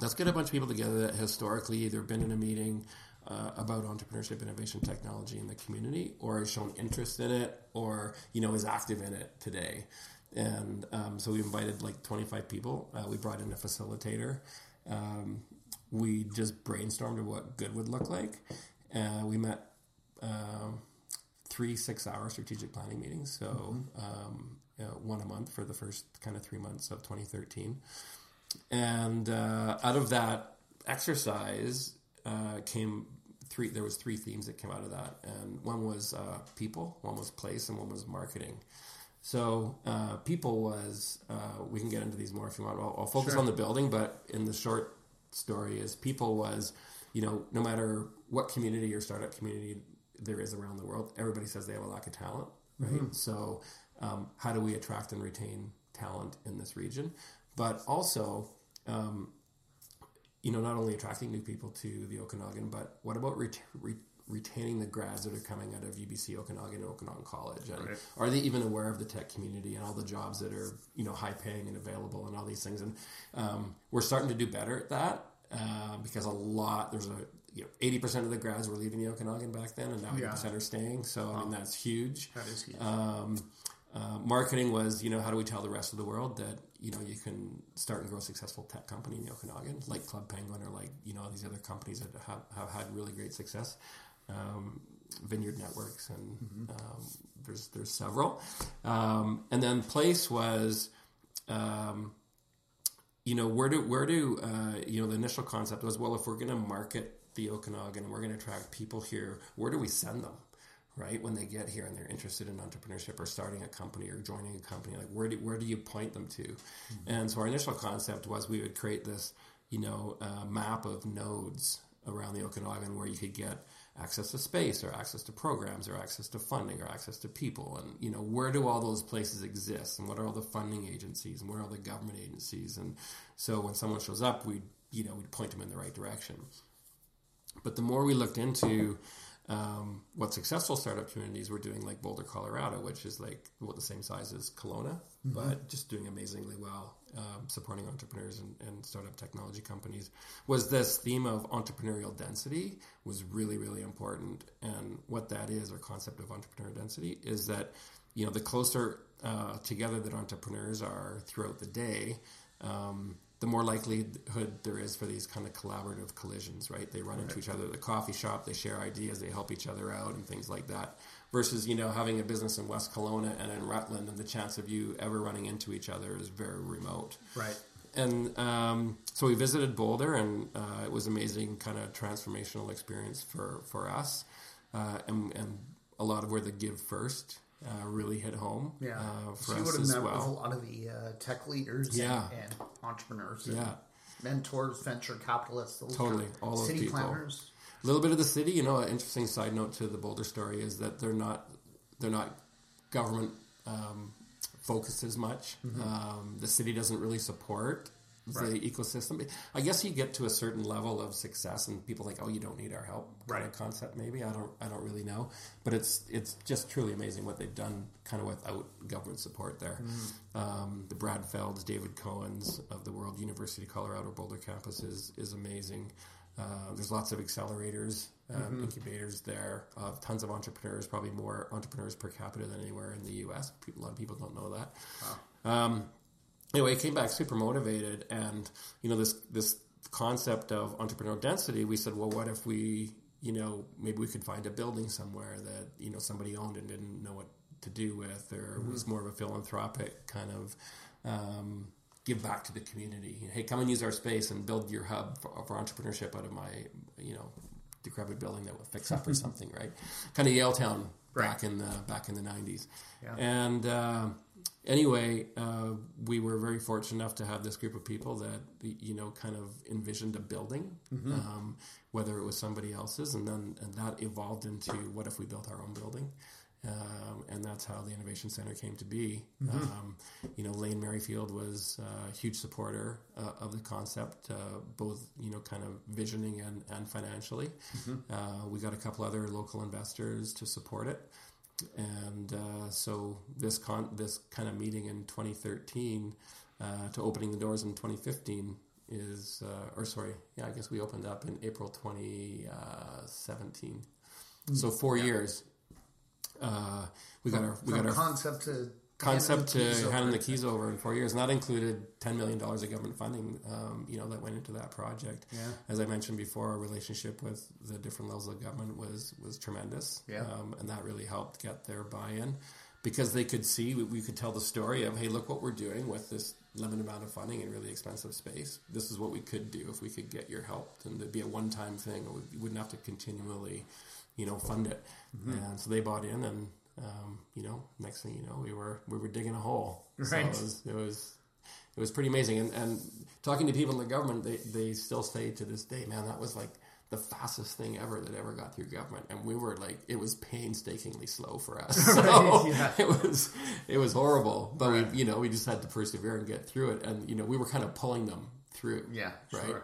B: let's get a bunch of people together that historically either been in a meeting uh, about entrepreneurship, innovation, technology in the community, or has shown interest in it, or you know is active in it today. And um, so we invited like 25 people. Uh, we brought in a facilitator. Um, we just brainstormed of what good would look like. Uh, we met um, three six-hour strategic planning meetings. So um, uh, one a month for the first kind of three months of 2013 and uh, out of that exercise uh, came three there was three themes that came out of that and one was uh, people one was place and one was marketing so uh, people was uh, we can get into these more if you want i'll, I'll focus
A: Sure.
B: on the building but in the short story is people was you know no matter what community or startup community there is around the world everybody says they have a lack of talent right? So um, how do we attract and retain talent in this region? But also um, you know not only attracting new people to the okanagan but what about ret- re- retaining the grads that are coming out of ubc okanagan and okanagan college and
A: Right.
B: are they even aware of the tech community and all the jobs that are you know high paying and available and all these things and um, we're starting to do better at that uh, because a lot there's a you know, 80% of the grads were leaving the Okanagan back then, and now 80%
A: Yeah.
B: are staying. So, I mean, that's huge.
A: That is huge.
B: Um, uh, marketing was, you know, how do we tell the rest of the world that, you know you can start and grow a successful tech company in the Okanagan, like Club Penguin or like you know these other companies that have, have had really great success. Um, Vineyard Networks, and mm-hmm. um, there's there's several. Um, and then Place was, um, you know, where do where do uh, you know the initial concept was well if we're going to market the Okanagan and we're going to attract people here, where do we send them? Right when they get here and they're interested in entrepreneurship or starting a company or joining a company, like where do where do you point them to? Mm-hmm. And so our initial concept was we would create this, you know, uh, map of nodes around the Okanagan where you could get access to space or access to programs or access to funding or access to people. And you know where do all those places exist? And what are all the funding agencies? And where are all the government agencies? And so when someone shows up we you know we point them in the right direction. But the more we looked into um, what successful startup communities were doing, like Boulder, Colorado, which is like about the same size as Kelowna, mm-hmm. but just doing amazingly well, um, supporting entrepreneurs and, and, startup technology companies, was this theme of entrepreneurial density was really, really important. And what that is, or concept of entrepreneurial density, is that you know the closer uh, together that entrepreneurs are throughout the day. Um, the more likelihood there is for these kind of collaborative collisions, right? They run right. into each other at the coffee shop, they share ideas, they help each other out, and things like that. Versus, you know, having a business in West Kelowna and in Rutland, and the chance of you ever running into each other is very remote.
A: Right.
B: And um, so we visited Boulder, and uh, it was amazing, kind of transformational experience for for us, uh, and, and a lot of where the give first uh, really hit home. Yeah, uh, for so you would have met well. with
A: a lot of the uh, tech leaders, yeah. and, and entrepreneurs, and yeah, mentors, venture capitalists,
B: totally, all city people. planners. A little bit of the city. You know, an interesting side note to the Boulder story is that they're not they're not government um, focused as much. Mm-hmm. Um, the city doesn't really support right. the ecosystem. I guess you get to a certain level of success, and people think, "Oh, you don't need our help." Kind right. of concept, maybe. I don't. I don't really know, but it's it's just truly amazing what they've done, kind of without government support there. Mm. Um, the Brad Felds, David Cohen's of the World University of Colorado Boulder campus is is amazing. Uh, there's lots of accelerators, um, mm-hmm. incubators there, uh, tons of entrepreneurs, probably more entrepreneurs per capita than anywhere in the U.S. A lot of people don't know that. Wow. Um, anyway, I came back super motivated, and you know this this concept of entrepreneurial density. We said, well, what if we, you know, maybe we could find a building somewhere that you know somebody owned and didn't know what to do with, or mm-hmm. was more of a philanthropic kind of. Um, give back to the community. Hey, come and use our space and build your hub for, for entrepreneurship out of my, you know, decrepit building that will fix up or <laughs> something, right? Kind of Yaletown right. back in the back in the nineties. Yeah. And uh, anyway, uh, we were very fortunate enough to have this group of people that you know kind of envisioned a building, mm-hmm. um, whether it was somebody else's, and then and that evolved into what if we built our own building. Um, and that's how the Innovation Center came to be. Mm-hmm. Um, you know, Lane Merrifield was a huge supporter uh, of the concept, uh, both you know, kind of visioning and, and financially. Mm-hmm. Uh, we got a couple other local investors to support it and uh, so this con- this kind of meeting in 2013 uh, to opening the doors in 2015 is uh, or sorry yeah I guess we opened up in April 2017 mm. so four yeah. years uh, we got our we got our
A: concept to
B: concept to handing the keys over in four years, and that included ten million dollars of government funding. Um, you know that went into that project.
A: Yeah.
B: As I mentioned before, our relationship with the different levels of government was was tremendous.
A: Yeah.
B: Um, and that really helped get their buy-in because they could see we, we could tell the story of hey, look what we're doing with this limited amount of funding and really expensive space. This is what we could do if we could get your help, and it'd be a one-time thing. We wouldn't have to continually, you know, fund it. Mm-hmm. And so they bought in and um, you know, next thing you know, we were we were digging a hole.
A: Right.
B: So it was it was it was pretty amazing. And, and talking to people in the government, they they still say to this day, man, that was like the fastest thing ever that ever got through government. And we were like, it was painstakingly slow for us. <laughs> So <laughs> right, yeah. it was it was horrible, but right. we you know we just had to persevere and get through it. And you know we were kind of pulling them through.
A: Yeah,
B: right. Sure.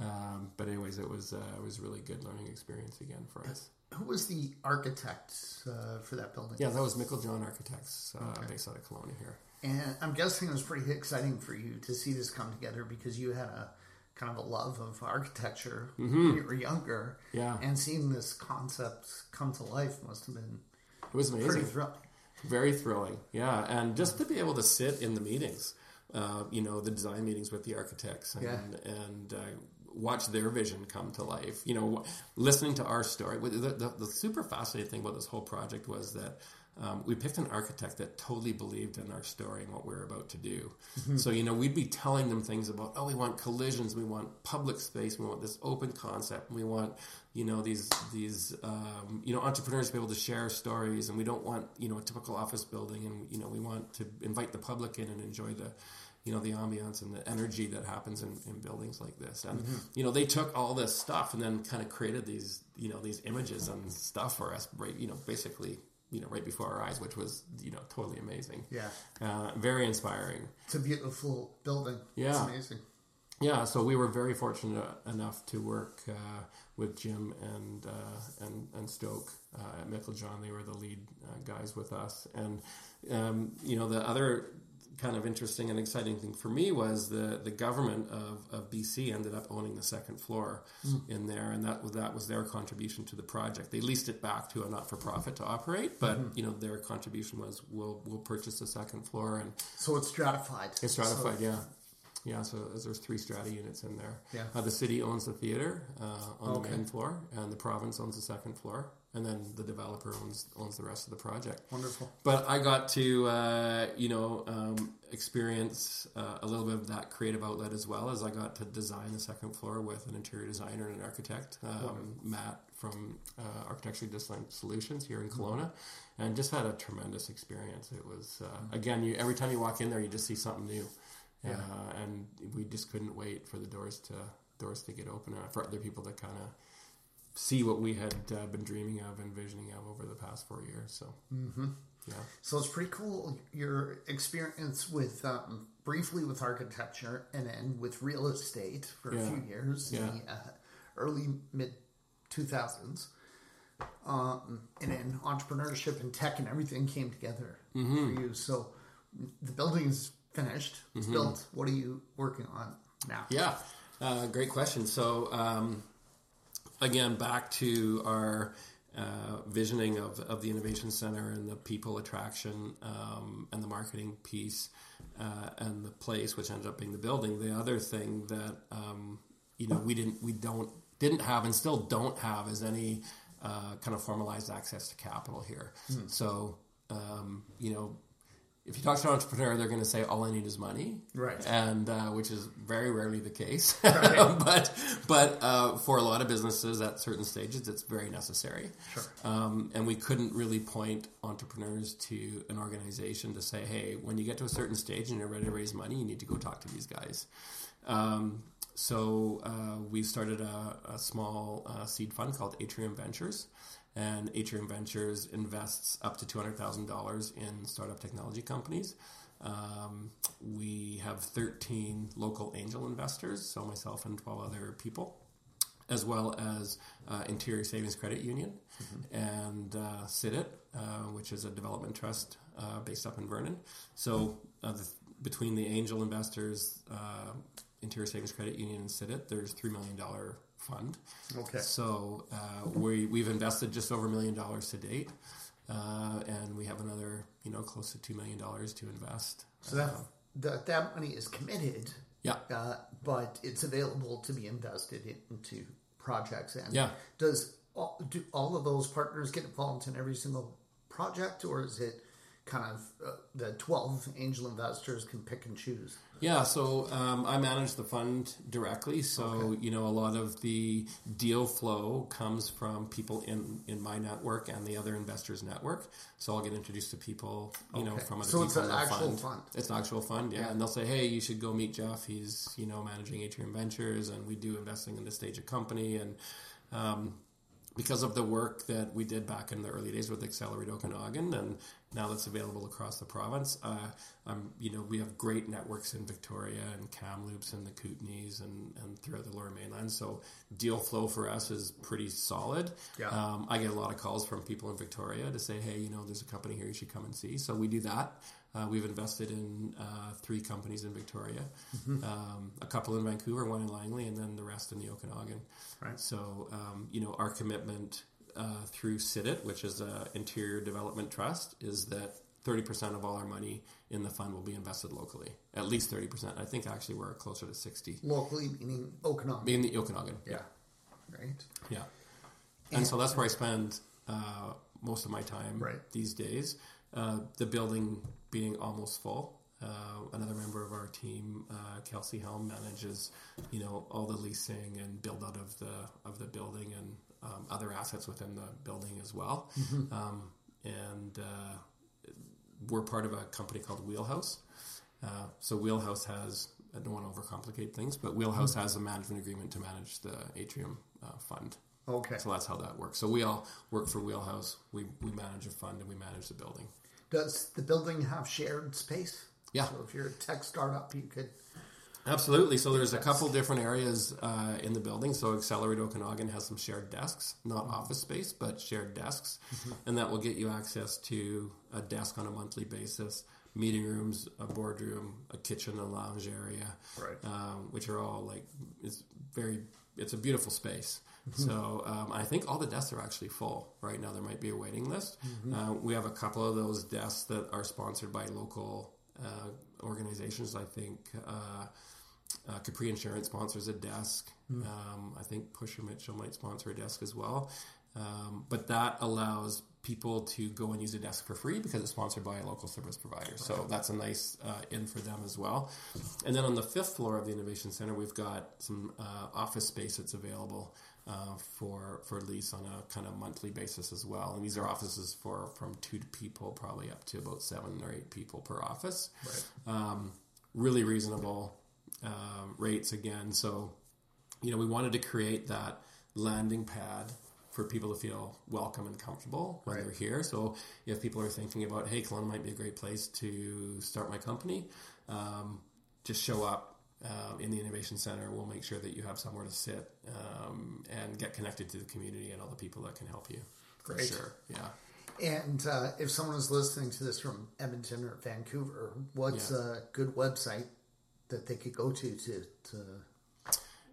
B: Um, but anyways, it was uh, it was really good learning experience again for us.
A: Who was the architect uh, for that building?
B: Yeah, that was Meiklejohn Architects, uh, okay. based out of Kelowna here.
A: And I'm guessing it was pretty exciting for you to see this come together because you had a kind of a love of architecture mm-hmm. when you were younger.
B: Yeah.
A: And seeing this concept come to life must have been
B: it was amazing. Pretty thrilling. Very thrilling, yeah. And just to be able to sit in the meetings uh, you know, the design meetings with the architects and,
A: Yeah.
B: and uh, watch their vision come to life. You know, listening to our story. The, the, the super fascinating thing about this whole project was that um, we picked an architect that totally believed in our story and what we were about to do. So, you know, we'd be telling them things about, oh, we want collisions, we want public space, we want this open concept, we want, you know, these, these um, you know, entrepreneurs to be able to share stories, and we don't want, you know, a typical office building, and, you know, we want to invite the public in and enjoy the, you know the ambiance and the energy that happens in, in buildings like this and you know they took all this stuff and then kind of created these you know these images and stuff for us right you know basically you know right before our eyes which was you know totally amazing
A: Yeah.
B: uh, very inspiring
A: It's a beautiful building.
B: Yeah.
A: It's amazing.
B: yeah so we were very fortunate enough to work uh, with Jim and uh, and and Stoke uh, at Meiklejohn they were the lead uh, guys with us and um, you know the other kind of interesting and exciting thing for me was the the government of, of BC ended up owning the second floor in there, and that was that was their contribution to the project. They leased it back to a not for profit to operate, but you know their contribution was we'll we'll purchase the second floor and
A: So it's stratified.
B: it's stratified,
A: So-
B: yeah. Yeah, so there's three strata units in there.
A: Yeah.
B: Uh, the city owns the theater uh, on
A: Okay.
B: the main floor, and the province owns the second floor, and then the developer owns owns the rest of the project.
A: Wonderful.
B: But I got to, uh, you know, um, experience uh, a little bit of that creative outlet as well as I got to design the second floor with an interior designer and an architect, um, Matt from uh, Architecture Design Solutions here in Kelowna, and just had a tremendous experience. It was uh, again, you every time you walk in there, you just see something new,
A: Yeah.
B: uh, and we just couldn't wait for the doors to doors to get open uh, for other people to kind of see what we had uh, been dreaming of, and envisioning of over the past four years. So, yeah.
A: So it's pretty cool your experience with um, briefly with architecture and then with real estate for a few years in the uh, early mid 2000s. Um, and then entrepreneurship and tech and everything came together
B: Mm-hmm.
A: for you. So the building is finished, it's built. What are you working on now?
B: Yeah, uh, great question. So, um, again, back to our uh, visioning of, of the Innovation Center and the people attraction um, and the marketing piece uh, and the place, which ended up being the building. The other thing that um, you know we didn't we don't didn't have and still don't have is any uh, kind of formalized access to capital here. So um, you know. If you talk to an entrepreneur, they're going to say, "All I need is money,"
A: Right.
B: and uh, which is very rarely the case. <laughs> but but uh, for a lot of businesses at certain stages, it's very necessary.
A: Sure.
B: Um, and we couldn't really point entrepreneurs to an organization to say, "Hey, when you get to a certain stage and you're ready to raise money, you need to go talk to these guys." Um, so uh, we started a, a small uh, seed fund called Atrium Ventures, and Atrium Ventures invests up to two hundred thousand dollars in startup technology companies. Um, we have thirteen local angel investors, so myself and twelve other people, as well as uh, Interior Savings Credit Union and uh, SIDIT, uh, which is a development trust uh, based up in Vernon. So uh, the, between the angel investors, uh, Interior Savings Credit Union, and SIDIT, there's three million dollar fund.
A: Okay.
B: So uh, we we've invested just over a million dollars to date, uh, and we have another you know close to two million dollars to invest.
A: So that, that, that money is committed,
B: Yeah.
A: uh, but it's available to be invested into projects. And
B: Yeah.
A: does all, do all of those partners get involved in every single project, or is it kind of uh, the twelve angel investors can pick and choose?
B: Yeah, so um, I manage the fund directly. So you know, a lot of the deal flow comes from people in in my network and the other investors' network. So I'll get introduced to people, you know, from other
A: So
B: people.
A: it's an actual
B: fund.
A: fund.
B: It's an actual fund, yeah.
A: Yeah.
B: And they'll say, hey, you should go meet Jeff. He's you know managing Atrium Ventures, and we do investing in this stage of company and. Um, because of the work that we did back in the early days with Accelerate Okanagan, and now that's available across the province, uh, um, you know, we have great networks in Victoria and Kamloops and the Kootenays and, and throughout the Lower Mainland. So deal flow for us is pretty solid.
A: Yeah.
B: Um, I get a lot of calls from people in Victoria to say, hey, you know, there's a company here you should come and see. So we do that. Uh, we've invested in uh, three companies in Victoria, um, a couple in Vancouver, one in Langley, and then the rest in the Okanagan.
A: Right.
B: So, um, you know, our commitment uh, through SIDIT, which is an interior development trust, is that 30% of all our money in the fund will be invested locally. At least 30%. I think actually we're closer to 60.
A: Locally, meaning Okanagan.
B: Being the Okanagan. Yeah.
A: Right.
B: Yeah. And, and so that's where I spend uh, most of my time
A: right.
B: these days. Uh, the building being almost full. Uh, another member of our team, uh, Kelsey Helm, manages, you know, all the leasing and build out of the of the building and um, other assets within the building as well. Mm-hmm. Um, and uh, we're part of a company called Wheelhouse. Uh, so Wheelhouse has, I don't want to overcomplicate things, but Wheelhouse has a management agreement to manage the Atrium uh, fund.
A: Okay.
B: So that's how that works. So we all work for Wheelhouse. We, we manage a fund and we manage the building.
A: Does the building have shared space?
B: Yeah.
A: So if you're a tech startup, you could.
B: Absolutely. So there's a couple different areas uh, in the building. So Accelerate Okanagan has some shared desks, not mm-hmm. office space, but shared desks, mm-hmm. and that will get you access to a desk on a monthly basis, meeting rooms, a boardroom, a kitchen, a lounge area,
A: right.
B: um, which are all like it's very it's a beautiful space. Mm-hmm. So um, I think all the desks are actually full right now. There might be a waiting list. Mm-hmm. Uh, we have a couple of those desks that are sponsored by local uh, organizations. I think uh, uh, Capri Insurance sponsors a desk. Mm. Um, I think Pushor Mitchell might sponsor a desk as well. Um, but that allows people to go and use a desk for free because it's sponsored by a local service provider. So that's a nice uh, in for them as well. And then on the fifth floor of the Innovation Center, we've got some uh, office space that's available uh, for for lease on a kind of monthly basis as well. And these are offices for from two people, probably up to about seven or eight people per office.
A: Right.
B: Um, really reasonable uh, rates again. So, you know, we wanted to create that landing pad for people to feel welcome and comfortable when right. they're here. So, if people are thinking about, hey, Kelowna might be a great place to start my company, um, just show up uh, in the Innovation Center. We'll make sure that you have somewhere to sit um, and get connected to the community and all the people that can help you. For Great. sure. Yeah.
A: And uh, if someone is listening to this from Edmonton or Vancouver, what's yeah. a good website that they could go to to, to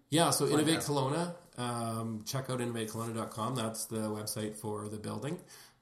B: yeah, so Innovate Kelowna. Um, check out innovatekelowna.com. That's the website for the building.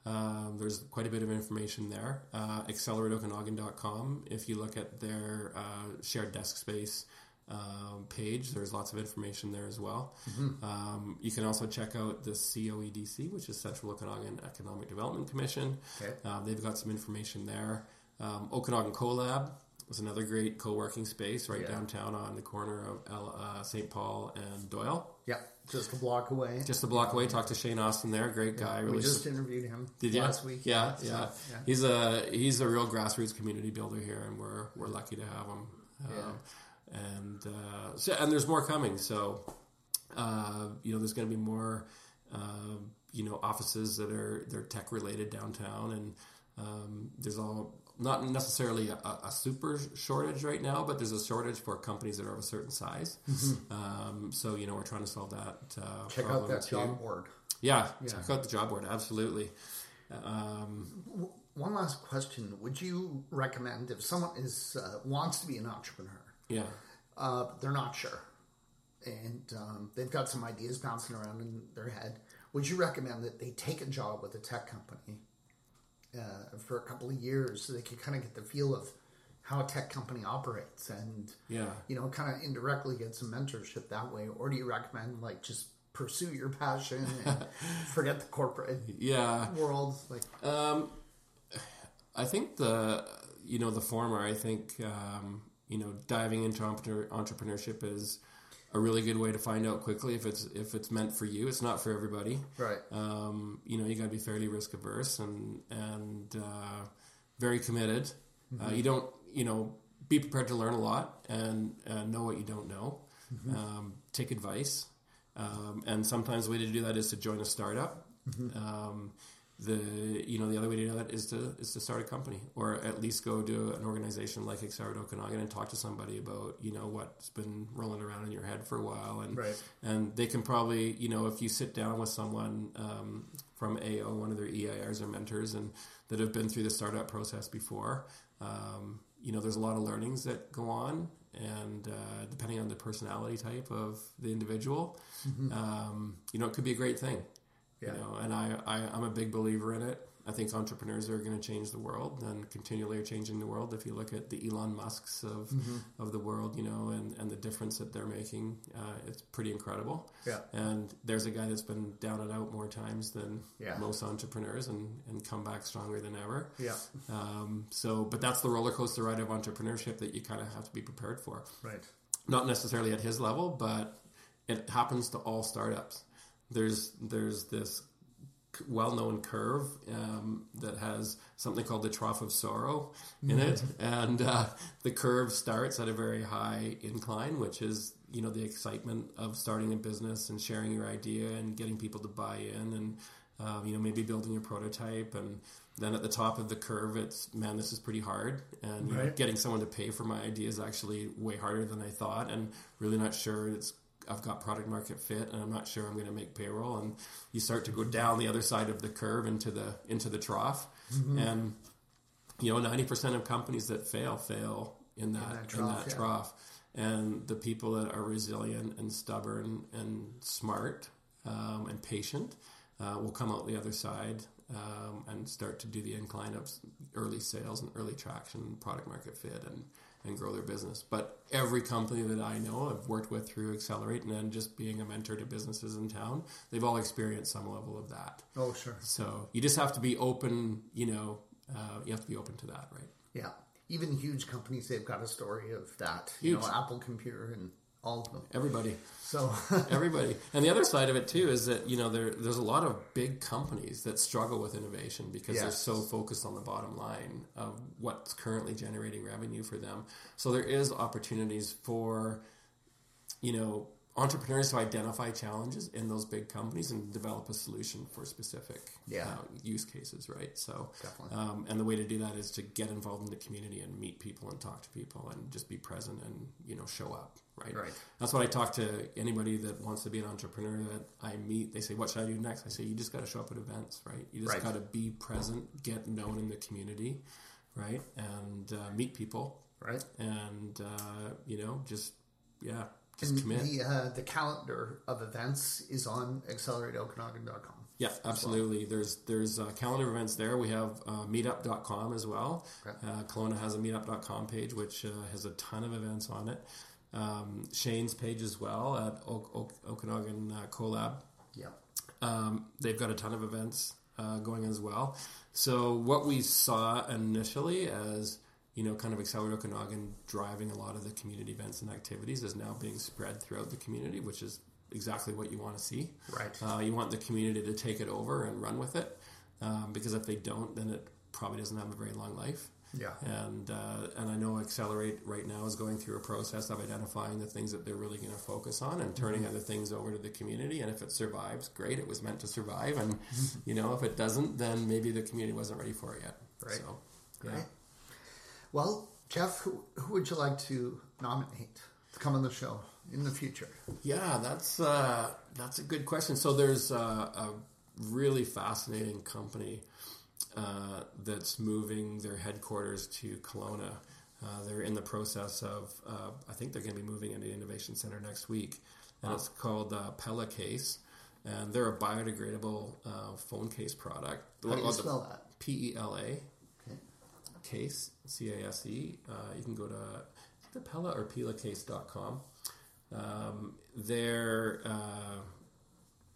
B: Um, there's quite a bit of information there. Uh, AccelerateOkanagan.com. If you look at their uh, shared desk space um, page, there's lots of information there as well. Mm-hmm. Um, you can also check out the COEDC, which is Central Okanagan Economic Development Commission.
A: Okay.
B: Uh, they've got some information there. Um, Okanagan CoLab was another great co-working space right yeah. downtown on the corner of uh, St. Paul and Doyle.
A: Yeah, just a block away.
B: Just a block away. Talked to Shane Austin there. Great yeah, guy.
A: Really we just interviewed him.
B: Did
A: you? last week?
B: Yeah, yeah, yeah. yeah. He's a he's a real grassroots community builder here, and we're we're lucky to have him.
A: yeah.
B: and uh, so, and there's more coming. So uh, you know, there's going to be more uh, you know offices that are they're tech related downtown, and um, there's all not necessarily a, a, super shortage right now, but there's a shortage for companies that are of a certain size. Mm-hmm. Um, so you know we're trying to solve that. Uh,
A: check out that too. job board.
B: Yeah, yeah, check out the job board. Absolutely. Um,
A: One last question: Would you recommend if someone is uh, wants to be an entrepreneur?
B: Yeah,
A: uh, they're not sure, and um, they've got some ideas bouncing around in their head. Would you recommend that they take a job with a tech company uh, for a couple of years so they could kind of get the feel of how a tech company operates and
B: yeah.
A: you know kind of indirectly get some mentorship that way. Or do you recommend like just pursue your passion and <laughs> forget the corporate
B: yeah.
A: world? Like
B: um i think the you know the former i think um you know diving into entrepreneurship is a really good way to find out quickly if it's if it's meant for you. It's not for everybody,
A: right?
B: Um, you know, you got to be fairly risk averse and and uh, very committed. Uh, mm-hmm. Uh, you don't, you know, be prepared to learn a lot and uh, know what you don't know. Mm-hmm. Um, take advice, um, and sometimes the way to do that is to join a startup. Mm-hmm. The you know the other way to do that is to is to start a company or at least go to an organization like Accelerate Okanagan and talk to somebody about you know what's been rolling around in your head for a while and
A: right.
B: and they can probably you know if you sit down with someone um, from AO one of their EIRs or mentors and that have been through the startup process before um, you know there's a lot of learnings that go on and uh, depending on the personality type of the individual mm-hmm. um, you know it could be a great thing
A: yeah.
B: You know, and I, I, I'm a big believer in it. I think entrepreneurs are going to change the world and continually are changing the world. If you look at the Elon Musk's of mm-hmm. of the world, you know, and, and the difference that they're making, uh, it's pretty incredible.
A: Yeah.
B: And there's a guy that's been down and out more times than
A: yeah.
B: most entrepreneurs and, and come back stronger than ever.
A: Yeah.
B: Um, so, but that's the roller coaster ride of entrepreneurship that you kind of have to be prepared for.
A: Right.
B: Not necessarily at his level, but it happens to all startups. There's there's this well-known curve um, that has something called the trough of sorrow in it, and uh, the curve starts at a very high incline, which is you know the excitement of starting a business and sharing your idea and getting people to buy in, and um, you know maybe building a prototype, and then at the top of the curve, it's man, this is pretty hard, and right. know, getting someone to pay for my idea is actually way harder than I thought, and really not sure it's I've got product market fit and I'm not sure I'm going to make payroll and you start to go down the other side of the curve into the into the trough mm-hmm. and you know 90% of companies that fail fail in that in that trough, in that yeah. trough. and the people that are resilient and stubborn and smart um, and patient uh, will come out the other side um, and start to do the incline of early sales and early traction product market fit and and grow their business. But every company that I know, I've worked with through Accelerate and then just being a mentor to businesses in town, they've all experienced some level of that.
A: Oh, sure.
B: So you just have to be open, you know, uh, you have to be open to that, right?
A: Yeah. Even huge companies, they've got a story of that. Huge. You know, Apple Computer and all of them.
B: Everybody.
A: So <laughs>
B: everybody. And the other side of it too is that you know there there's a lot of big companies that struggle with innovation because yes. they're so focused on the bottom line of what's currently generating revenue for them. So there is opportunities for you know entrepreneurs to identify challenges in those big companies and develop a solution for specific
A: yeah. uh,
B: use cases, right?
A: So,
B: um, and the way to do that is to get involved in the community and meet people and talk to people and just be present and you know show up, right?
A: Right.
B: That's what I talk to anybody that wants to be an entrepreneur that I meet. They say, "What should I do next?" I say, "You just got to show up at events, right? You just right. got to be present, get known in the community, right, and uh, meet people,
A: right,
B: and uh, you know just yeah." Just commit.
A: The, uh, the calendar of events is on accelerateokanagan.com.
B: Yeah, absolutely. Well. There's there's uh, calendar of events there. We have uh, meetup.com as well. Okay. Uh, Kelowna has a meetup.com page which uh, has a ton of events on it. Um, Shane's page as well at o- o- Okanagan uh, CoLab.
A: Yeah.
B: Um, they've got a ton of events uh, going as well. So what we saw initially as you know, kind of Accelerate Okanagan driving a lot of the community events and activities is now being spread throughout the community, which is exactly what you want to see.
A: Right.
B: Uh, you want the community to take it over and run with it, um, because if they don't, then it probably doesn't have a very long life.
A: Yeah.
B: And uh, and I know Accelerate right now is going through a process of identifying the things that they're really going to focus on and turning mm-hmm. other things over to the community. And if it survives, great. It was meant to survive. And mm-hmm. you know, if it doesn't, then maybe the community wasn't ready for it yet.
A: Right. So, yeah. Right. Well, Jeff, who, who would you like to nominate to come on the show in the future?
B: Yeah, that's uh, that's a good question. So there's uh, a really fascinating company uh, that's moving their headquarters to Kelowna. Uh, they're in the process of, uh, I think they're going to be moving into the Innovation Center next week, and wow. it's called uh, Pela Case, and they're a biodegradable phone case product.
A: How do you spell that?
B: P E L A Case, C A S E. Uh, you can go to the Pela or pelacase.com. Um, they're uh,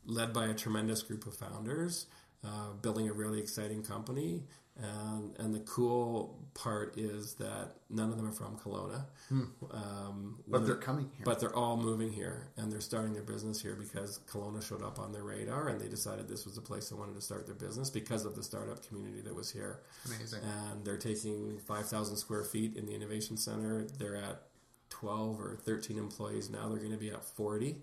B: led by a tremendous group of founders, uh, building a really exciting company. And, and the cool part is that none of them are from Kelowna.
A: Hmm. Um, but they're coming here.
B: But they're all moving here and they're starting their business here because Kelowna showed up on their radar and they decided this was the place they wanted to start their business because of the startup community that was here.
A: Amazing.
B: And they're taking 5,000 square feet in the Innovation Center. They're at 12 or 13 employees now. They're going to be at 40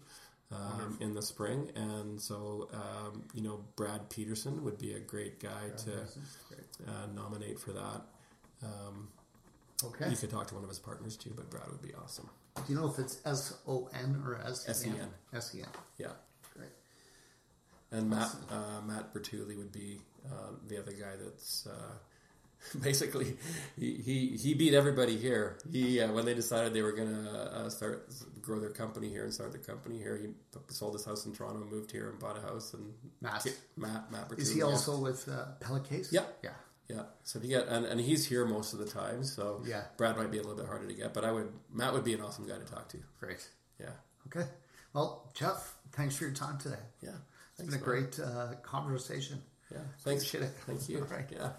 B: um, in the spring. And so, um, you know, Brad Petersen would be a great guy Brad to great. Uh, nominate for that. Um,
A: okay.
B: You could talk to one of his partners too, but Brad would be awesome.
A: Do you know if it's S O N or S
B: E N?
A: S E N.
B: Yeah.
A: Great.
B: And Matt uh, Matt Bertulli would be uh, the other guy that's uh, <laughs> basically he, he, he beat everybody here. He uh, when they decided they were going to uh, start grow their company here and start their company here, he sold his house in Toronto, moved here, and bought a house. And
A: Matt,
B: Matt, Matt
A: is he also yeah. with uh, Pela
B: Yeah, yeah, yeah. So if you get and, and he's here most of the time. So
A: yeah,
B: Brad might be a little bit harder to get, but I would Matt would be an awesome guy to talk to.
A: Great.
B: Yeah.
A: Okay. Well, Jeff, thanks for your time today.
B: Yeah.
A: It's been a great uh, conversation.
B: Yeah. Thanks. Appreciate it. Thank you. <laughs>
A: All right.
B: Yeah.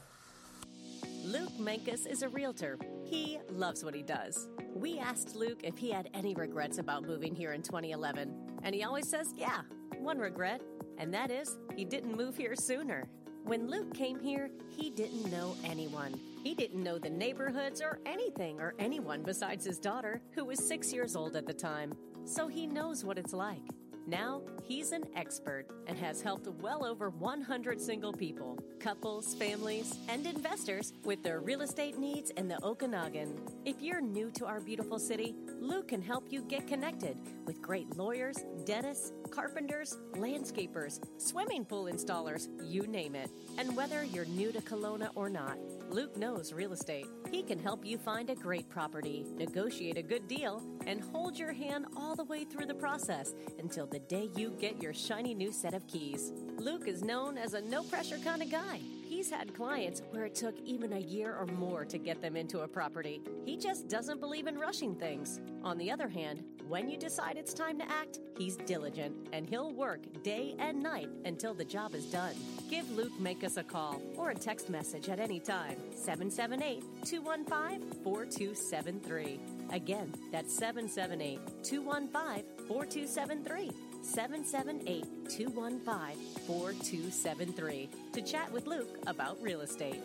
C: Luke Mankus is a realtor. He loves what he does. We asked Luke if he had any regrets about moving here in 2011, and he always says, yeah, one regret, and that is he didn't move here sooner. When Luke came here, he didn't know anyone. He didn't know the neighborhoods or anything or anyone besides his daughter, who was six years old at the time. So he knows what it's like. Now, he's an expert and has helped well over 100 single people, couples, families, and investors with their real estate needs in the Okanagan. If you're new to our beautiful city, Luke can help you get connected with great lawyers, dentists, carpenters, landscapers, swimming pool installers, you name it. And whether you're new to Kelowna or not, Luke knows real estate. He can help you find a great property, negotiate a good deal, and hold your hand all the way through the process until the day you get your shiny new set of keys. Luke is known as a no pressure kind of guy. He's had clients where it took even a year or more to get them into a property. He just doesn't believe in rushing things. On the other hand, when you decide it's time to act, he's diligent and he'll work day and night until the job is done. Give Luke Make Us a call or a text message at any time 778 215 4273. Again, that's 778 215 4273. 778 215 4273 to chat with Luke about real estate.